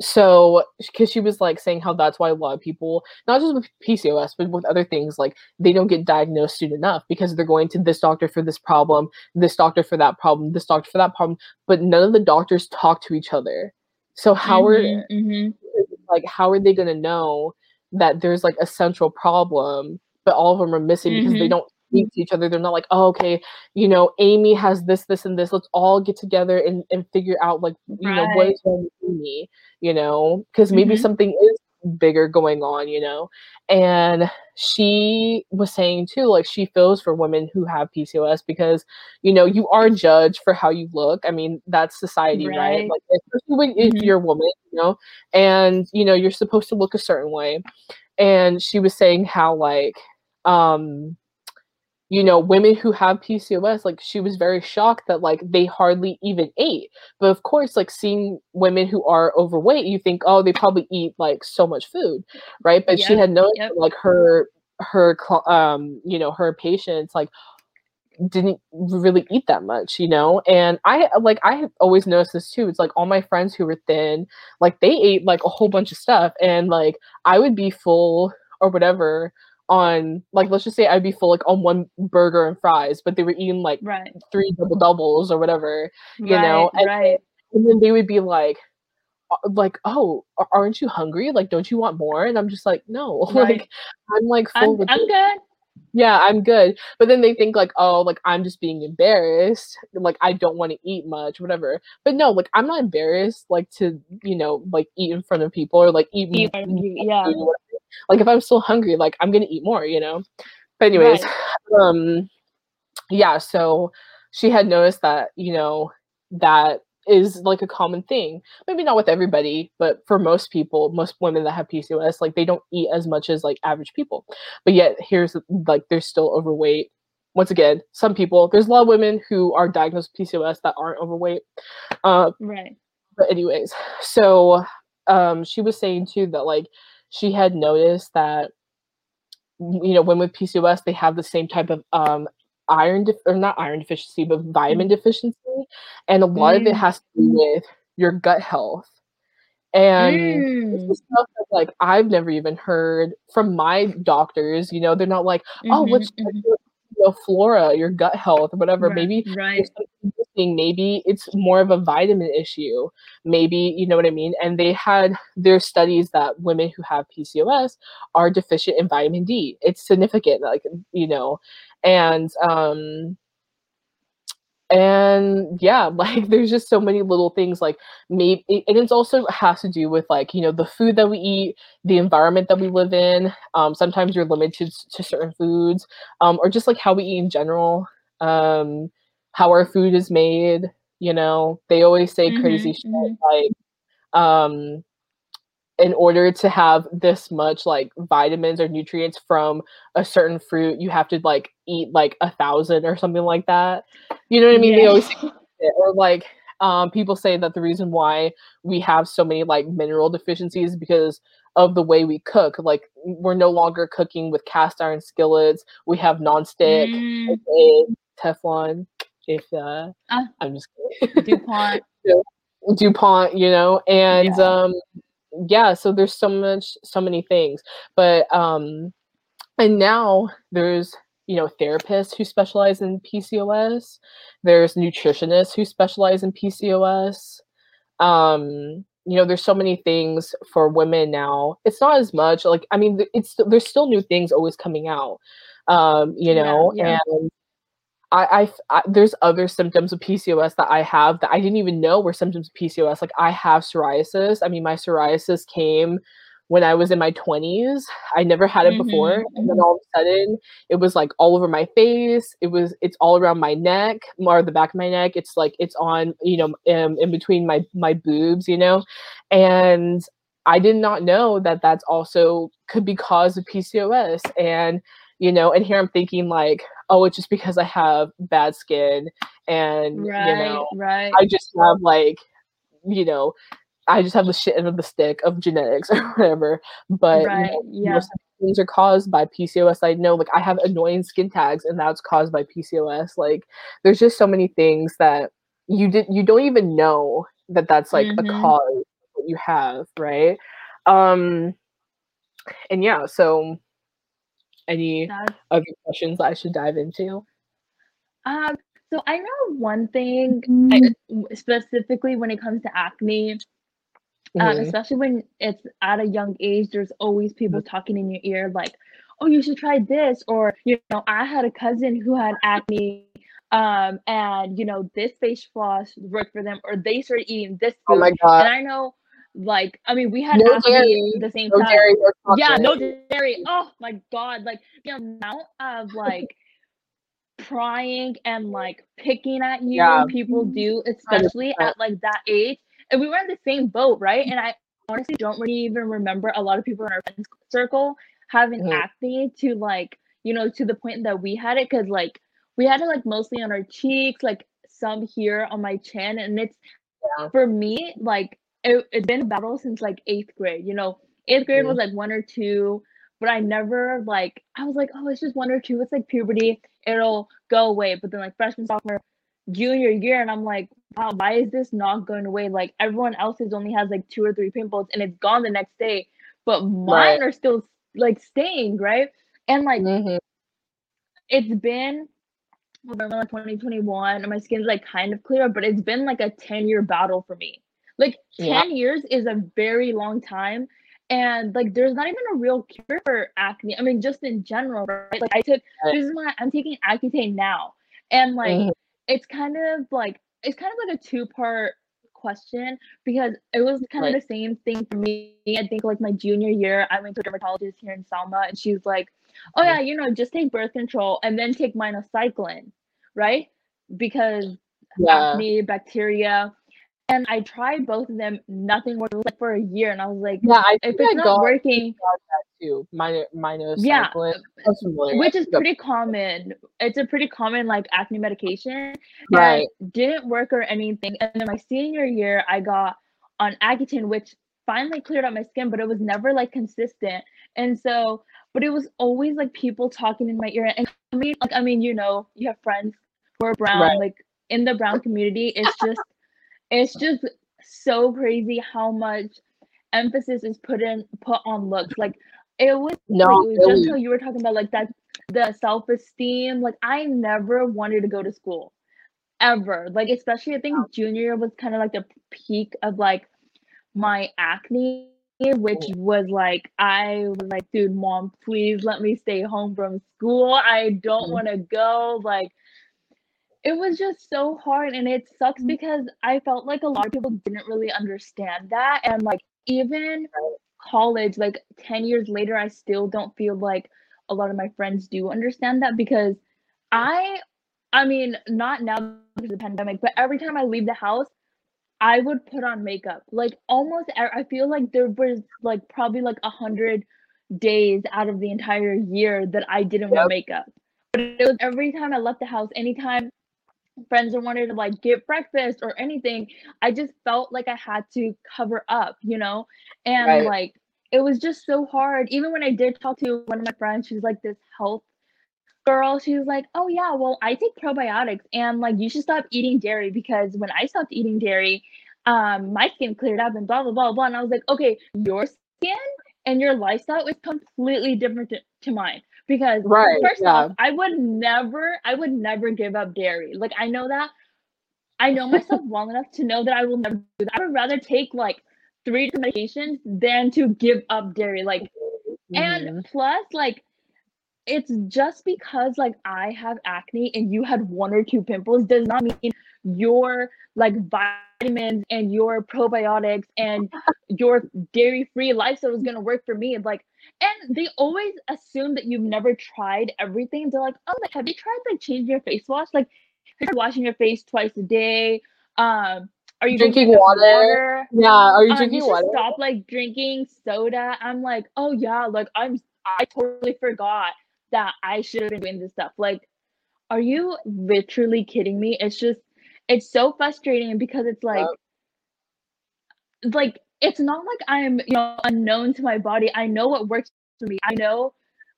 so because she was like saying how that's why a lot of people not just with pcos but with other things like they don't get diagnosed soon enough because they're going to this doctor for this problem this doctor for that problem this doctor for that problem but none of the doctors talk to each other so how mm-hmm, are mm-hmm. like how are they going to know that there's like a central problem but all of them are missing mm-hmm. because they mm-hmm. don't speak to each other. They're not like, oh, okay, you know, Amy has this, this, and this. Let's all get together and, and figure out like, you right. know, what is wrong with me, you know, because maybe mm-hmm. something is bigger going on, you know. And she was saying too, like she feels for women who have PCOS because, you know, you are judged for how you look. I mean, that's society, right? right? Like especially when mm-hmm. if you're a woman, you know, and you know, you're supposed to look a certain way. And she was saying how like um you know, women who have PCOS, like she was very shocked that like they hardly even ate. But of course, like seeing women who are overweight, you think, oh, they probably eat like so much food, right? But she had no yep. like her her um you know her patients like didn't really eat that much, you know? And I like I always noticed this too. It's like all my friends who were thin, like they ate like a whole bunch of stuff and like I would be full or whatever on like let's just say I'd be full like on one burger and fries, but they were eating like right. three double doubles or whatever, you right, know, and, right. and then they would be like, uh, like, oh, aren't you hungry? Like, don't you want more? And I'm just like, no, like I'm like full. I'm, with I'm good. Yeah, I'm good. But then they think like, oh, like I'm just being embarrassed. Like I don't want to eat much, whatever. But no, like I'm not embarrassed, like to you know, like eat in front of people or like eat. eat yeah. Like if I'm still hungry, like I'm gonna eat more, you know. But anyways, right. um, yeah. So she had noticed that you know that is like a common thing. Maybe not with everybody, but for most people, most women that have PCOS, like they don't eat as much as like average people. But yet here's like they're still overweight. Once again, some people, there's a lot of women who are diagnosed with PCOS that aren't overweight. Uh, right. But anyways, so um, she was saying too that like she had noticed that you know women with PCOS they have the same type of um, iron de- or not iron deficiency but vitamin mm. deficiency and a lot mm. of it mm. has to do with your gut health and mm. stuff that like I've never even heard from my doctors. You know, they're not like, oh, mm-hmm, let's mm-hmm. Your flora, your gut health, whatever. Right, maybe right. Maybe it's more of a vitamin issue. Maybe you know what I mean. And they had their studies that women who have PCOS are deficient in vitamin D. It's significant, like you know, and um and yeah like there's just so many little things like maybe and it's also has to do with like you know the food that we eat the environment that we live in um, sometimes you're limited to certain foods um, or just like how we eat in general um, how our food is made you know they always say mm-hmm, crazy shit mm-hmm. like um in order to have this much like vitamins or nutrients from a certain fruit, you have to like eat like a thousand or something like that. You know what I mean? Yeah. They always or like um, people say that the reason why we have so many like mineral deficiencies because of the way we cook. Like we're no longer cooking with cast iron skillets. We have nonstick, mm. Teflon. If uh, uh, I'm just kidding. Dupont. Dupont, you know, and yeah. um yeah so there's so much so many things but um and now there's you know therapists who specialize in pcos there's nutritionists who specialize in pcos um you know there's so many things for women now it's not as much like i mean it's there's still new things always coming out um you know yeah, yeah. and I, I, I, there's other symptoms of PCOS that I have that I didn't even know were symptoms of PCOS. Like I have psoriasis. I mean, my psoriasis came when I was in my 20s. I never had it mm-hmm. before, and then all of a sudden, it was like all over my face. It was it's all around my neck, or the back of my neck. It's like it's on you know in, in between my my boobs, you know, and I did not know that that's also could be cause of PCOS and you know and here i'm thinking like oh it's just because i have bad skin and right, you know right i just have like you know I just have the shit end of the stick of genetics or whatever. But right, you know, yeah. things are caused by PCOS. I know, like I have annoying skin tags, and that's caused by PCOS. Like, there's just so many things that you did you don't even know that that's like Mhm. a cause that you have, right? Um, and yeah, so any That's other questions I should dive into? Um, so I know one thing, I, w- specifically when it comes to acne, um, Mhm. especially when it's at a young age, there's always people talking in your ear like, "Oh, you should try this," or you know, I had a cousin who had acne, um, and you know, this face wash worked for them, or they started eating this Oh food, my and. I know, like, I mean, we had No dairy. at the same No time. dairy, Yeah, no dairy. Oh my god, like the amount of like prying and like picking at you Yeah. people do, especially 100%. at like that age. And we were in the same boat, right? And I honestly don't really even remember a lot of people in our friends circle having Mhm. acne to like, you know, to the point that we had it because like we had it like mostly on our cheeks, like some here on my chin. And it's Yeah. for me, like it, it's been a battle since like eighth grade. You know, eighth grade was Mhm. like one or two, but I never like I was like, oh, it's just one or two. It's like puberty. It'll go away. But then like freshman, sophomore, junior year, and I'm like, wow, why is this not going away? Like everyone else's only has like two or three pimples and it's gone the next day, but mine Right. are still like staying, right? And like Mhm. it's been November like 2021 and my skin's like kind of clear, but it's been like a 10 year battle for me. Like 10 Yeah. years is a very long time. And like there's not even a real cure for acne. I mean, just in general, right? Like I took this is why I'm taking Accutane now. And like Mhm. it's kind of like it's kind of like a two part question because it was kind Right. of the same thing for me. I think like my junior year, I went to a dermatologist here in Selma and she's like, Oh Mhm. yeah, you know, just take birth control and then take minocycline, right? Because Yeah. acne, bacteria. And I tried both of them, nothing worked. Like for a year, and I was like, Yeah, I if it's I not working, too. Mino yeah, minocycline. I'm familiar. which is pretty common. It's a pretty common like acne medication, Right. didn't work or anything. And then my senior year, I got on Accutane, which finally cleared up my skin, but it was never like consistent. And so, but it was always like people talking in my ear. And I mean, like I mean, you know, you have friends who are brown, Right. like in the brown community, it's just it's just so crazy how much emphasis is put in put on looks. Like it was No, like it was just how you were talking about like that the self-esteem. Like I never wanted to go to school ever. Like especially I think junior was kind of like the peak of like my acne, which Mhm. was like I was like, dude, mom, please let me stay home from school. I don't Mhm. want to go. Like it was just so hard and it sucks mm-hmm. because I felt like a lot of people didn't really understand that and like even college like 10 years later I still don't feel like a lot of my friends do understand that because I I mean not now because of the pandemic but every time I leave the house I would put on makeup like almost I feel like there was like probably like a hundred days out of the entire year that I didn't wear makeup. But it was every time I left the house anytime friends or wanted to like get breakfast or anything, I just felt like I had to cover up, you know? And Right. like it was just so hard. Even when I did talk to one of my friends, she's like this health girl, she was like, "Oh yeah, well, I take probiotics and like you should stop eating dairy because when I stopped eating dairy, um my skin cleared up and blah blah blah blah." And I was like, "Okay, your skin and your lifestyle is completely different to, to mine." Because Right. first Yeah. off, I would never I would never give up dairy. Like I know that I know myself well enough to know that I will never do that. I would rather take like three different medications than to give up dairy. Like and Mhm. plus like it's just because like I have acne and you had one or two pimples does not mean your like vitamins and your probiotics and your dairy-free lifestyle is gonna work for me. Like, and they always assume that you've never tried everything. They're like, oh, like have you tried like changing your face wash? Like, have you washing your face twice a day? Um, are you Drinking enough water. water? Yeah. Are you um, drinking you water? stop like drinking soda. I'm like, oh yeah, like I'm I totally forgot that I should have been doing this stuff. Like, are you literally kidding me? It's just it's so frustrating because it's like like it's not like I'm you know unknown to my body. I know what works for me. I know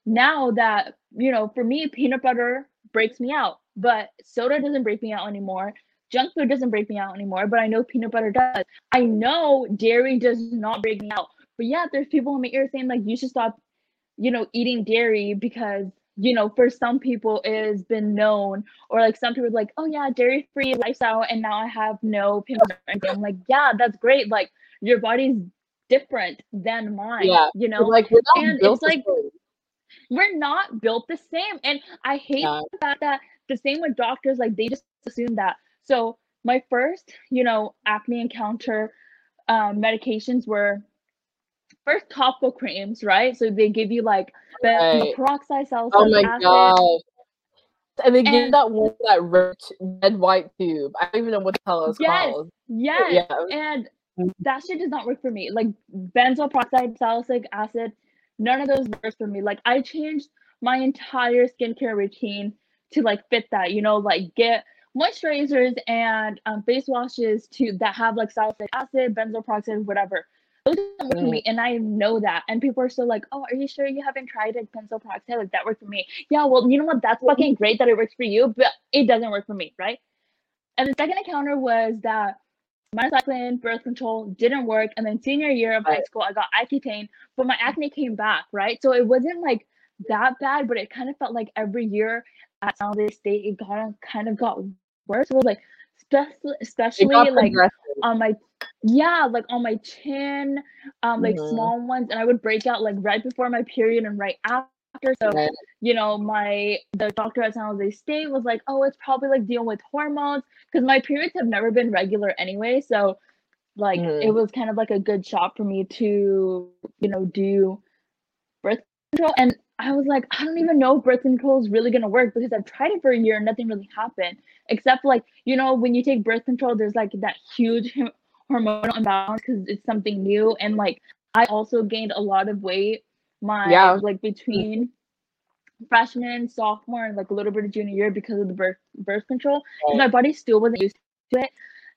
now that you know for me peanut butter breaks me out, but soda doesn't break me out anymore. Junk food doesn't break me out anymore, but I know peanut butter does. I know dairy does not break me out. But yeah, there's people in my ear saying like you should stop, you know, eating dairy because you know, for some people it has been known, or like some people like, oh yeah, dairy free lifestyle, and now I have no butter. I'm like, yeah, that's great. Like your body's different than mine. Yeah, you know, like we're not and built it's like the same. we're not built the same. And I hate Yeah. the fact that the same with doctors, like they just assume that. So my first, you know, acne encounter um, medications were first topical creams, right? So they give you like the Right. peroxide, salicylic Oh my acid. god. And they give And- that one that red, red white tube. I don't even know what the hell it's Yes. called. Yes. Yeah. And Mhm. that shit does not work for me. Like benzoyl peroxide, salicylic acid, none of those works for me. Like I changed my entire skincare routine to like fit that, you know, like get moisturizers and um, face washes to that have like salicylic acid, benzoyl peroxide, whatever. Those don't work for me, and I know that. And people are still like, "Oh, are you sure you haven't tried like benzoyl peroxide? Like that worked for me." Yeah, well, you know what? That's fucking great that it works for you, but it doesn't work for me, right? And the second encounter was that minocycline, birth control didn't work, and then senior year of high school, I got Accutane, but my acne came back, right? So it wasn't like that bad, but it kind of felt like every year at San Jose State, it got kind of got worse. It was like, especially, especially like progressive. on my yeah like on my chin um like Mhm. small ones and i would break out like right before my period and right after so Right. you know my the doctor at san jose state was like oh it's probably like dealing with hormones because my periods have never been regular anyway so like it Mhm. was kind of like a good shot for me to you know do birth control and i was like i don't even know if birth control is really going to work because i've tried it for a year and nothing really happened except like you know when you take birth control there's like that huge hormonal imbalance because it's something new and like i also gained a lot of weight my Yeah. like between freshman sophomore and like a little bit of junior year because of the birth birth control. My body still wasn't used to it.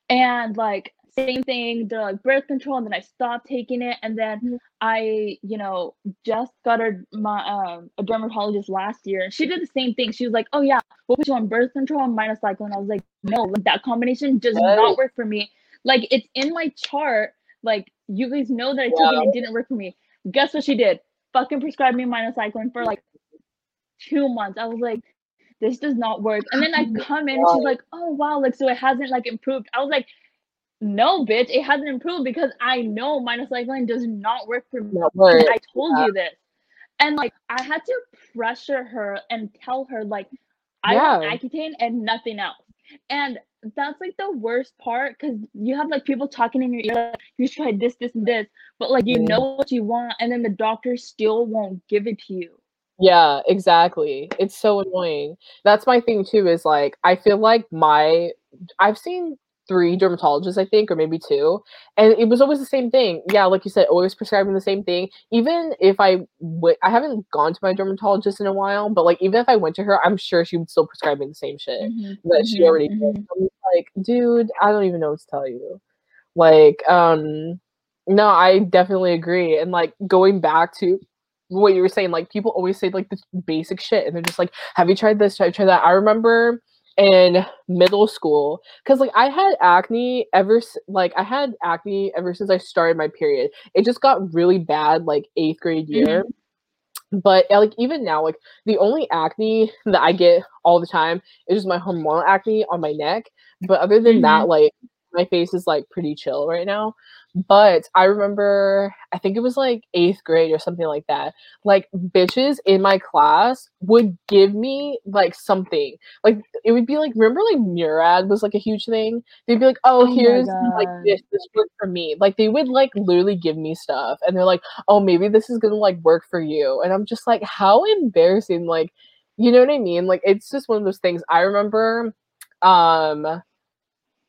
And like same thing they're like birth control and then i stopped taking it and then i you know just got a my um a dermatologist last year and she did the same thing. She was like oh yeah we'll put you on birth control and minocycline i was like no like that combination does Right. not work for me like it's in my chart. Like you guys know that i took it and it didn't work for me. Guess what she did? Fucking prescribed me minocycline for like two months. I was like this does not work. And then i come in and she's like oh wow like so it hasn't like improved. I was like no bitch it hasn't improved because i know minocycline does not work for me. Works. i told Yeah. you this. And like i had to pressure her and tell her like i Yeah. want accutane and nothing else. And that's like the worst part because you have like people talking in your ear like, you should try this this and this but like you know what you want and then the doctor still won't give it to you Yeah, exactly. It's so annoying. That's my thing too, is like I feel like my I've seen three dermatologists, I think, or maybe two, and it was always the same thing. Yeah, like you said, always prescribing the same thing. Even if i i haven't gone to my dermatologist in a while, but like even if I went to her, I'm sure she would still prescribe me the same shit that she Mhm, already did. mhm. I'm like, dude, I don't even know what to tell you. Like, um, no, I definitely agree. And like going back to what you were saying, like people always say like this basic shit, and they're just like, "Have you tried this? Have you tried that?" I remember in middle school because like I had acne ever like I had acne ever since I started my period. It just got really bad like eighth grade year. But uh, like even now, like the only acne that I get all the time is just my hormonal acne on my neck. But other than that, like my face is like pretty chill right now. But I remember, I think it was like eighth grade or something like that. Like bitches in my class would give me like something. Like it would be like remember like Murad was like a huge thing. They'd be like, oh, Oh here's like this this worked for me. Like they would like literally give me stuff, and they're like, oh, maybe this is gonna like work for you. And I'm just like, how embarrassing. Like, you know what I mean? Like it's just one of those things. I remember, um.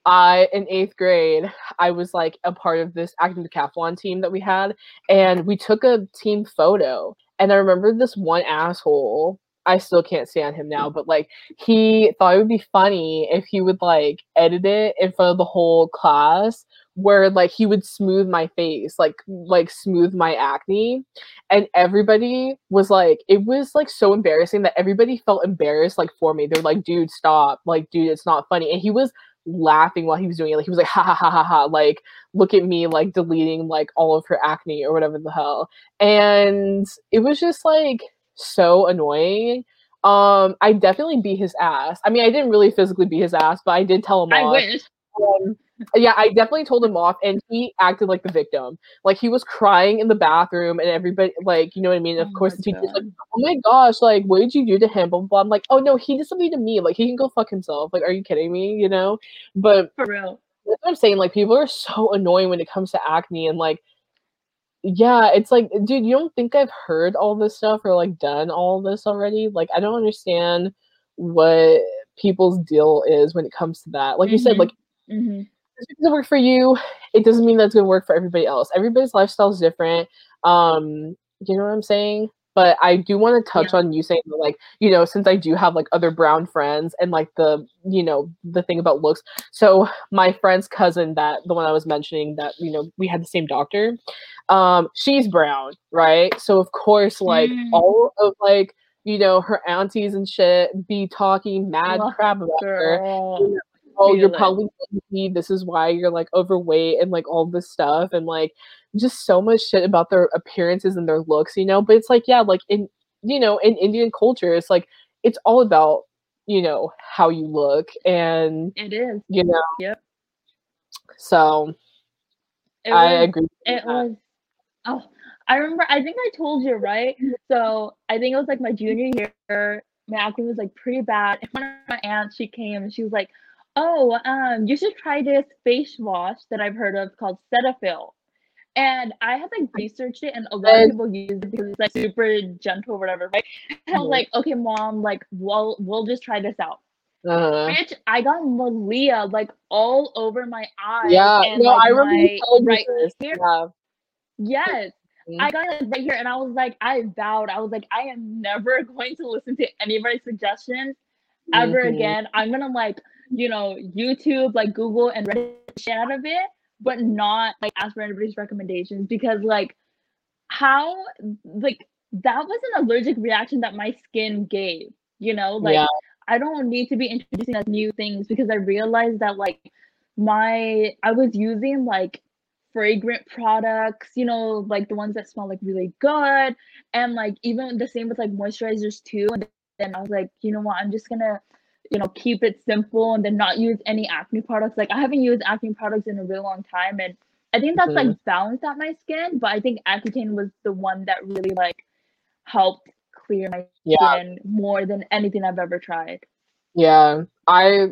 I in eighth grade, I was like a part of this acting decathlon team that we had, and we took a team photo. And I remember this one asshole I still can't stand him now, but like he thought it would be funny if he would like edit it in front of the whole class where like he would smooth my face, like like smooth my acne. And everybody was like, it was like so embarrassing that everybody felt embarrassed like for me. They're like, dude, stop. Like, dude, it's not funny. And he was laughing while he was doing it. Like he was like, ha ha ha ha ha, like look at me like deleting like all of her acne or whatever the hell. And it was just like so annoying. Um, I definitely beat his ass. I mean, I didn't really physically beat his ass, but I did tell him I off. wish. Um, yeah, I definitely told him off, and he acted like the victim. Like he was crying in the bathroom, and everybody, like, you know what I mean. Of Oh course, the teacher's like, "Oh my gosh, like, what did you do to him?" Blah, blah blah. I'm like, "Oh no, he did something to me. Like, he can go fuck himself. Like, are you kidding me? You know?" But For real. that's what I'm saying. Like, people are so annoying when it comes to acne, and like, yeah, it's like, dude, you don't think I've heard all this stuff or like done all this already? Like, I don't understand what people's deal is when it comes to that. Like you said, Mhm. like hmm just because it worked for you, it doesn't mean that's gonna work for everybody else. Everybody's lifestyle is different. Um, you know what I'm saying? But I do want to touch Yeah. on you saying that, like, you know, since I do have like other brown friends and like the, you know, the thing about looks. So my friend's cousin, that the one I was mentioning, that you know, we had the same doctor. Um, she's brown, right? So of course, like Mm. all of like, you know, her aunties and shit be talking mad Ugh, crap about her Girl. Oh, you're probably lazy, this is why you're like overweight and like all this stuff and like just so much shit about their appearances and their looks, you know. But it's like, yeah, like in you know, in Indian culture, it's like it's all about, you know, how you look and It is. you know. Yep. So It I was agree. It was. Oh, I remember. I think I told you right. So I think it was like my junior year. My acne was like pretty bad. And one of my aunts, she came and she was like, "Oh, um, you should try this face wash that I've heard of called Cetaphil." And I had like researched it, and a lot of people use it because it's like super gentle, or whatever, right? And I was Mhm. like, "Okay, mom, like we'll we'll just try this out." Uh-huh. Bitch, I got milia like all over my eyes. Yeah, and, no, like, I remember right this. here. Yeah. Yes. Mhm. I got it right here and I was like, I vowed, I was like, I am never going to listen to anybody's suggestions ever Mhm. again. I'm gonna like, you know, YouTube, like Google and Reddit shit out of it, but not like ask for anybody's recommendations because like how like that was an allergic reaction that my skin gave, you know? Like Yeah. I don't need to be introducing us new things because I realized that like my I was using like fragrant products, you know, like the ones that smell like really good, and like even the same with like moisturizers too. And then I was like, you know what, I'm just gonna, you know, keep it simple and then not use any acne products. Like I haven't used acne products in a really long time, and I think that's like balanced out my skin. But I think Accutane was the one that really like helped clear my Yeah. skin more than anything I've ever tried. Yeah, I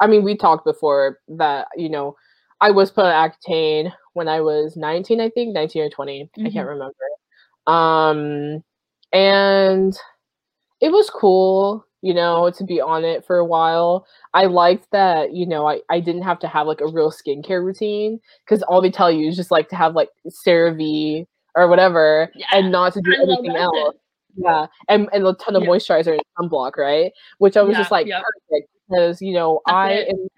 I mean we talked before that, you know, I was put on Accutane when I was 19, I think, 19 or 20. I Mhm. can't remember. Um and it was cool, you know, to be on it for a while. I liked that, you know, I, I didn't have to have like a real skincare routine because all they tell you is just like to have like CeraVe or whatever Yeah, and not to do I anything else. Yeah, and and a ton of Yeah. moisturizer and sunblock, right? Which I was just like yep. perfect because you know That's I it. am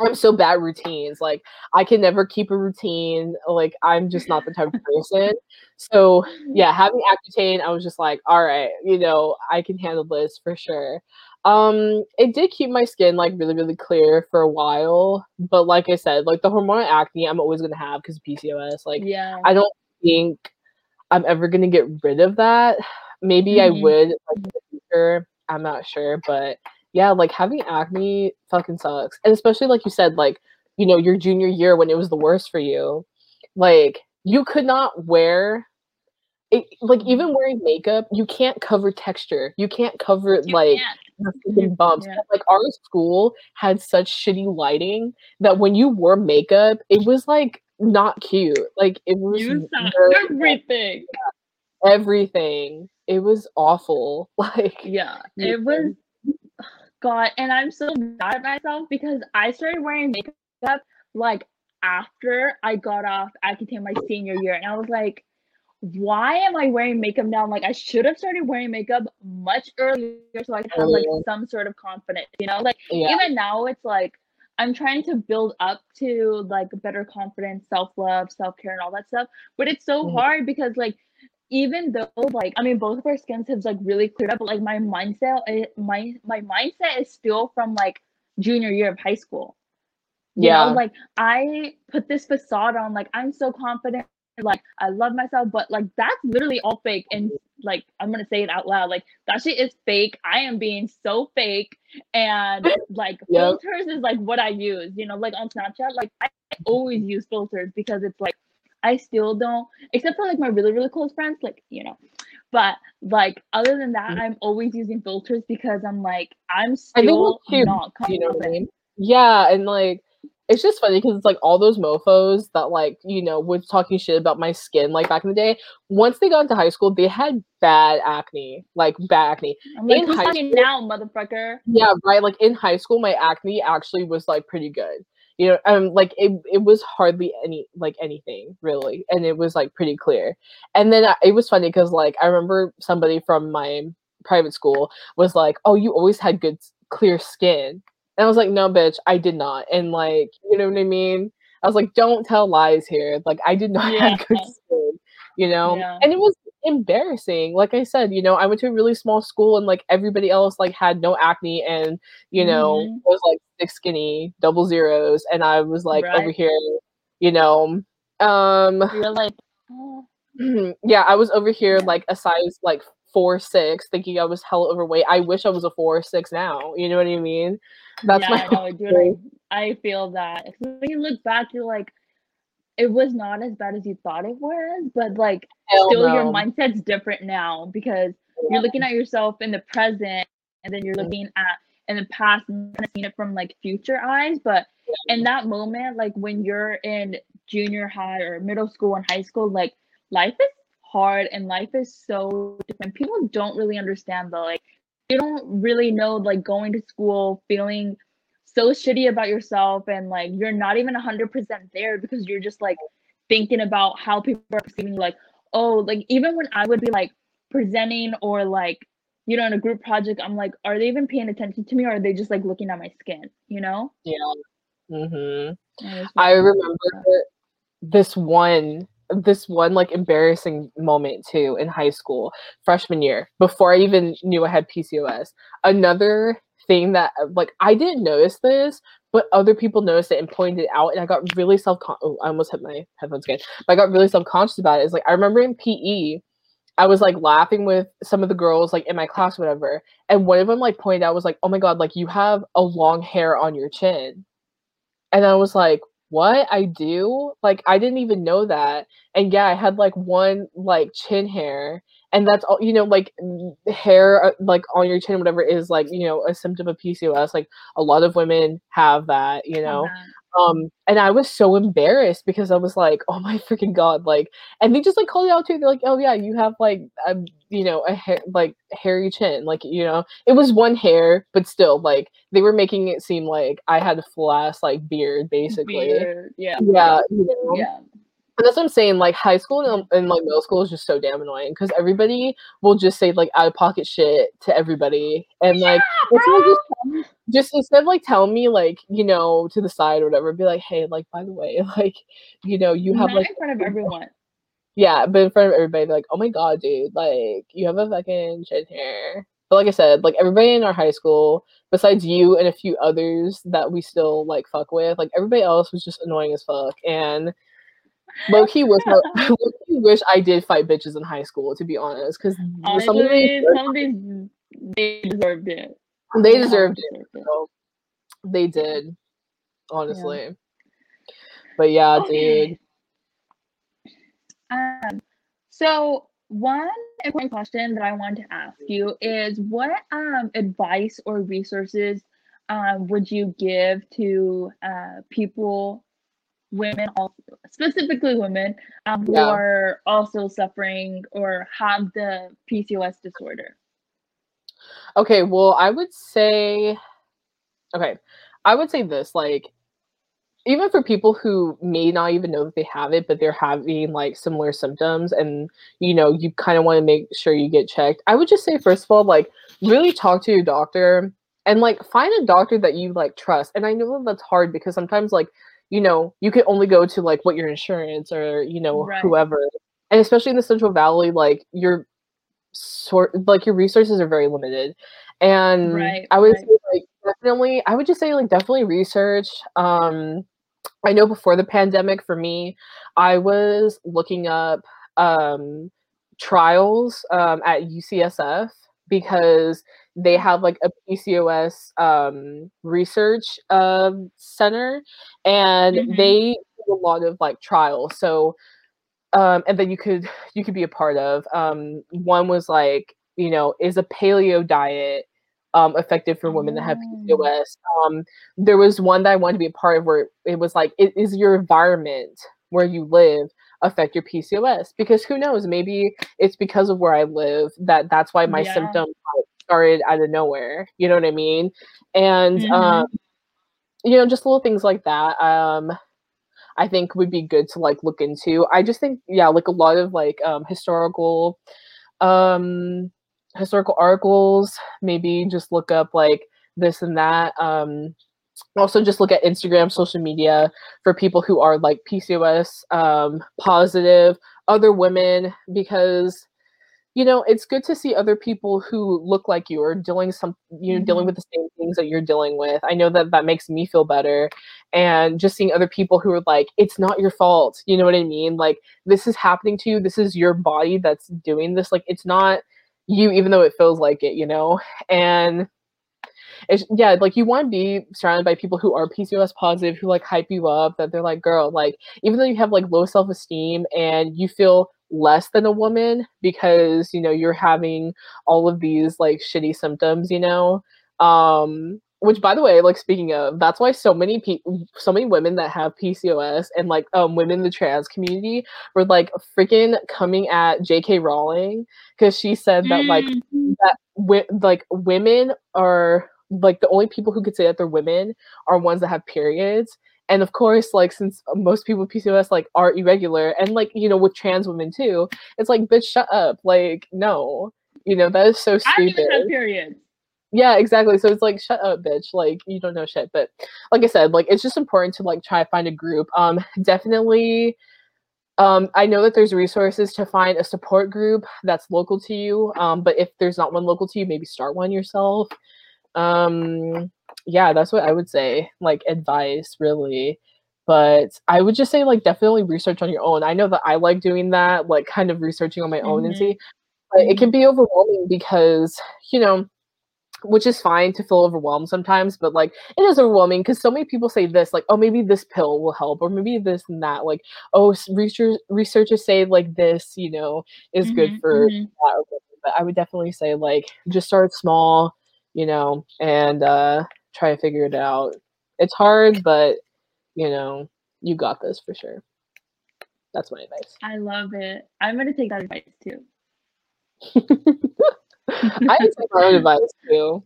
I'm so bad routines. Like I can never keep a routine. Like I'm just not the type of person. So yeah, having Accutane, I was just like, all right, you know, I can handle this for sure. Um, it did keep my skin like really, really clear for a while, but like I said, like the hormonal acne, I'm always gonna have because PCOS. Like yeah. I don't think I'm ever gonna get rid of that. Maybe I Mhm. would like in the future. I'm not sure, but yeah, like having acne fucking sucks. And especially like you said, like, you know, your junior year when it was the worst for you. Like you could not wear it, like mm-hmm. even wearing makeup, you can't cover texture. You can't cover You like can't. Mm-hmm. freaking bumps. can't. Like our school had such shitty lighting that when you wore makeup, it was like not cute. Like it was You saw everything. everything. It was awful. Like Yeah, Yeah. it was. God, and I'm so mad at myself because I started wearing makeup like after I got off Accutane my senior year, and I was like, why am I wearing makeup now? I'm Like I should have started wearing makeup much earlier so I could have like some sort of confidence, you know? Like yeah. even now it's like I'm trying to build up to like better confidence, self-love, self-care and all that stuff. But it's so mm-hmm. hard because like even though like I mean both of our skins have like really cleared up, but like my mindset eh, my my mindset is still from like junior year of high school. You yeah. Know? Like I put this facade on like I'm so confident, like I love myself, but like that's literally all fake. And like I'm gonna say it out loud, like that shit is fake. I am being so fake, and like yep. filters is like what I use. You know, like on Snapchat, like I always use filters because it's like I still don't, except for like my really really close friends, like you know. But like other than that, mm-hmm. I'm always using filters because I'm like I'm still not confident. You know what I mean? Yeah, and like it's just funny because it's like all those mofos that like you know was talking shit about my skin like back in the day. Once they got into high school, they had bad acne, like bad acne. I'm like, in high school, now, motherfucker? Yeah, right. Like in high school, my acne actually was like pretty good. You know, um, like it, it was hardly any like anything really, and it was like pretty clear. And then I, uh, it was funny because like I remember somebody from my private school was like, "Oh, you always had good clear skin." And I was like, no, bitch, I did not. And like, you know what I mean? I was like, don't tell lies here. Like, I did not yeah. have good skin, you know? Yeah. And it was embarrassing. Like I said, you know, I went to a really small school and like everybody else like had no acne and, you know, mm-hmm. was like thick skinny, double zeros. And I was like right. over here, you know, um, you're like, oh. yeah, I was over here like a size like four six, thinking I was hell overweight. I wish I was a four six now. You know what I mean? That's yeah, my dude, I, I feel that. When you look back, you're like, it was not as bad as you thought it was, but like Hell still no. your mindset's different now because yeah. you're looking at yourself in the present and then you're looking at in the past and kind of seeing it from like future eyes. But in that moment, like when you're in junior high or middle school and high school, like life is hard and life is so different. People don't really understand the like they don't really know like going to school feeling so shitty about yourself and like you're not even 100% there because you're just like thinking about how people are perceiving like oh like even when i would be like presenting or like you know in a group project i'm like are they even paying attention to me or are they just like looking at my skin you know? Yeah. Mm-hmm. i remember this one this one like embarrassing moment too in high school freshman year before i even knew i had pcos another thing that uh, like i didn't notice this but other people noticed it and pointed it out and i got really self oh i almost hit my headphones again but i got really self-conscious about it's like i remember in pe i was like laughing with some of the girls like in my class whatever and one of them like pointed out was like oh my god like you have a long hair on your chin. And i was like what I do? Like I didn't even know that. And yeah, I had like one like chin hair and that's all you know like hair uh, like on your chin whatever is like you know a symptom of PCOS like a lot of women have that you know um and I was so embarrassed because I was like oh my freaking god like and they just like called it out too they're like oh yeah you have like a you know a hair like hairy chin like you know it was one hair but still like they were making it seem like I had a flash like beard basically beard. yeah yeah you know? yeah and that's what I'm saying. Like high school and, and like middle school is just so damn annoying because everybody will just say like out of pocket shit to everybody, and like yeah, just, just instead of like telling me like you know to the side or whatever, be like, hey, like by the way, like you know you have Not like in front of everyone. Yeah, but in front of everybody, like, oh my god, dude, like you have a fucking shit hair. But like I said, like everybody in our high school, besides you and a few others that we still like fuck with, like everybody else was just annoying as fuck. And low key wish I, wish I did fight bitches in high school to be honest, because some of these some of these they deserved it. They deserved it. So they did, honestly. Yeah. But yeah, okay. dude. Um. So one important question that I want to ask you is what um advice or resources um would you give to uh people women, also, specifically women, um, who are also suffering or have the PCOS disorder? Okay, well, I would say, okay, I would say this like, even for people who may not even know that they have it, but they're having like similar symptoms and you know, you kind of want to make sure you get checked. I would just say first of all, like really talk to your doctor and like find a doctor that you like trust. And I know that that's hard because sometimes like, you know, you can only go to like what your insurance or, you know, right. whoever. And especially in the Central Valley, like your sort like your resources are very limited. And right, I would right. say like definitely I would just say like definitely research. Um I know before the pandemic for me, I was looking up um, trials um, at UCSF because they have like a PCOS um, research uh, center and mm-hmm. they do a lot of like trials. So um, and then you could you could be a part of. Um, one was like, you know, is a paleo diet um, effective for women that have PCOS. Oh. Um, there was one that I wanted to be a part of where it was like, it is your environment where you live affect your PCOS? Because who knows, maybe it's because of where I live that that's why my yeah. symptoms started out of nowhere. You know what I mean? And mm-hmm. um, you know, just little things like that. Um, I think would be good to like look into. I just think, yeah, like a lot of like um, historical um historical articles, maybe just look up like this and that. Um, also, just look at Instagram, social media for people who are like PCOS um, positive, other women, because you know it's good to see other people who look like you or dealing some you know mm-hmm. dealing with the same things that you're dealing with. I know that that makes me feel better. And just seeing other people who are like it's not your fault you know what i mean? Like this is happening to you. This is your body that's doing this. Like it's not you even though it feels like it you know? And it's yeah like you want to be surrounded by people who are pcos positive who like hype you up that they're like girl like even though you have like low self-esteem and you feel less than a woman because you know you're having all of these like shitty symptoms you know um which by the way like speaking of that's why so many people so many women that have pcos and like um women in the trans community were like freaking coming at jk rowling because she said that like mm-hmm. that wi- like women are like the only people who could say that they're women are ones that have periods and of course like since most people with pcos like are irregular and like you know with trans women too it's like bitch shut up like no you know that is so stupid I yeah, exactly. So it's like, shut up, bitch. Like you don't know shit. But like I said, like it's just important to like try to find a group. Um, definitely. Um, I know that there's resources to find a support group that's local to you. Um, but if there's not one local to you, maybe start one yourself. Um, yeah, that's what I would say. Like advice, really. But I would just say like definitely research on your own. I know that I like doing that, like kind of researching on my mm-hmm. own and mm-hmm. see. But it can be overwhelming because you know which is fine to feel overwhelmed sometimes, but like it is overwhelming because so many people say this, like, oh, maybe this pill will help, or maybe this and that. Like, oh, research, researchers say like this, you know, is mm-hmm, good for mm-hmm. that. But I would definitely say like just start small, you know, and uh, try to figure it out. It's hard, but you know, you got this for sure. That's my advice. I love it. I'm gonna take that advice too. I take my own advice too,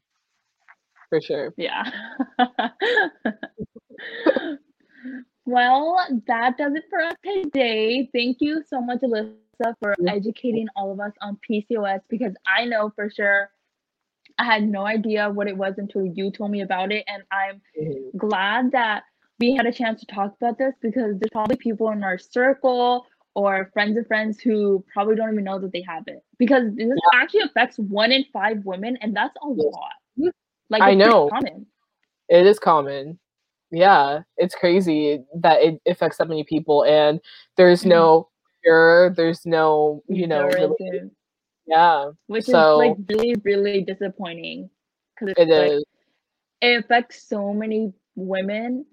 for sure. Yeah. well, that does it for us today. Thank you so much, Alyssa, for educating all of us on PCOS because I know for sure I had no idea what it was until you told me about it. And I'm mm-hmm. glad that we had a chance to talk about this because there's probably people in our circle or friends of friends who probably don't even know that they have it because this yeah. actually affects one in five women and that's a lot like i know common. it is common yeah it's crazy that it affects that many people and there's mm-hmm. no cure there's no you know really, yeah which so, is like really really disappointing because it like, is. it affects so many women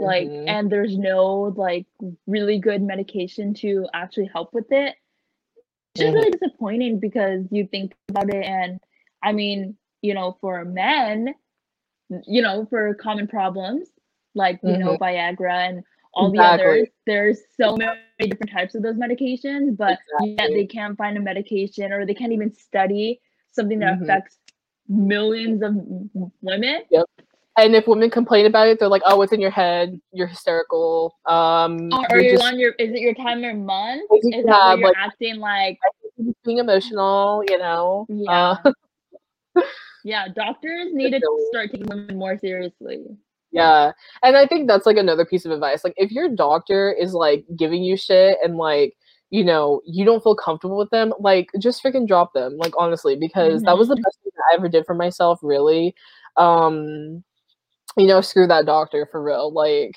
like mm-hmm. and there's no like really good medication to actually help with it it's just mm-hmm. really disappointing because you think about it and i mean you know for men you know for common problems like you mm-hmm. know viagra and all exactly. the others there's so many different types of those medications but exactly. yet they can't find a medication or they can't even study something that mm-hmm. affects millions of women yep and if women complain about it, they're like, "Oh, it's in your head. You're hysterical." Um, you're you're just on your is it your time or month? Is that yeah, where you're like- acting like being emotional. You know. yeah. Uh, yeah, doctors need to start taking women more seriously. Yeah. And I think that's like another piece of advice. Like if your doctor is like giving you shit and like, you know, you don't feel comfortable with them, like just freaking drop them. Like honestly, because that was the best thing that I ever did for myself, really. Um, you know, screw that doctor for real. Like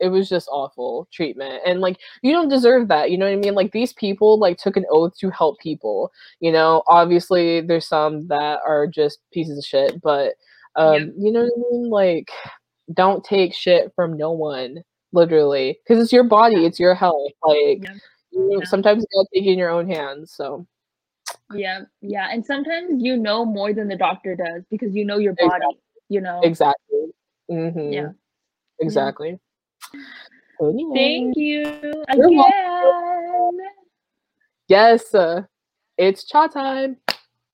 it was just awful treatment. And like you don't deserve that. You know what I mean? Like these people like took an oath to help people. You know, obviously there's some that are just pieces of shit, but um, Yep. you know what I mean? Like don't take shit from no one literally because it's your body it's your health like Yeah. you, Yeah. sometimes you gotta take it in your own hands so Yeah, yeah. And sometimes you know more than the doctor does because you know your body, Exactly. you know. exactly Mm-hmm. Yeah. exactly Anyway, Thank you again. yes uh, it's cha time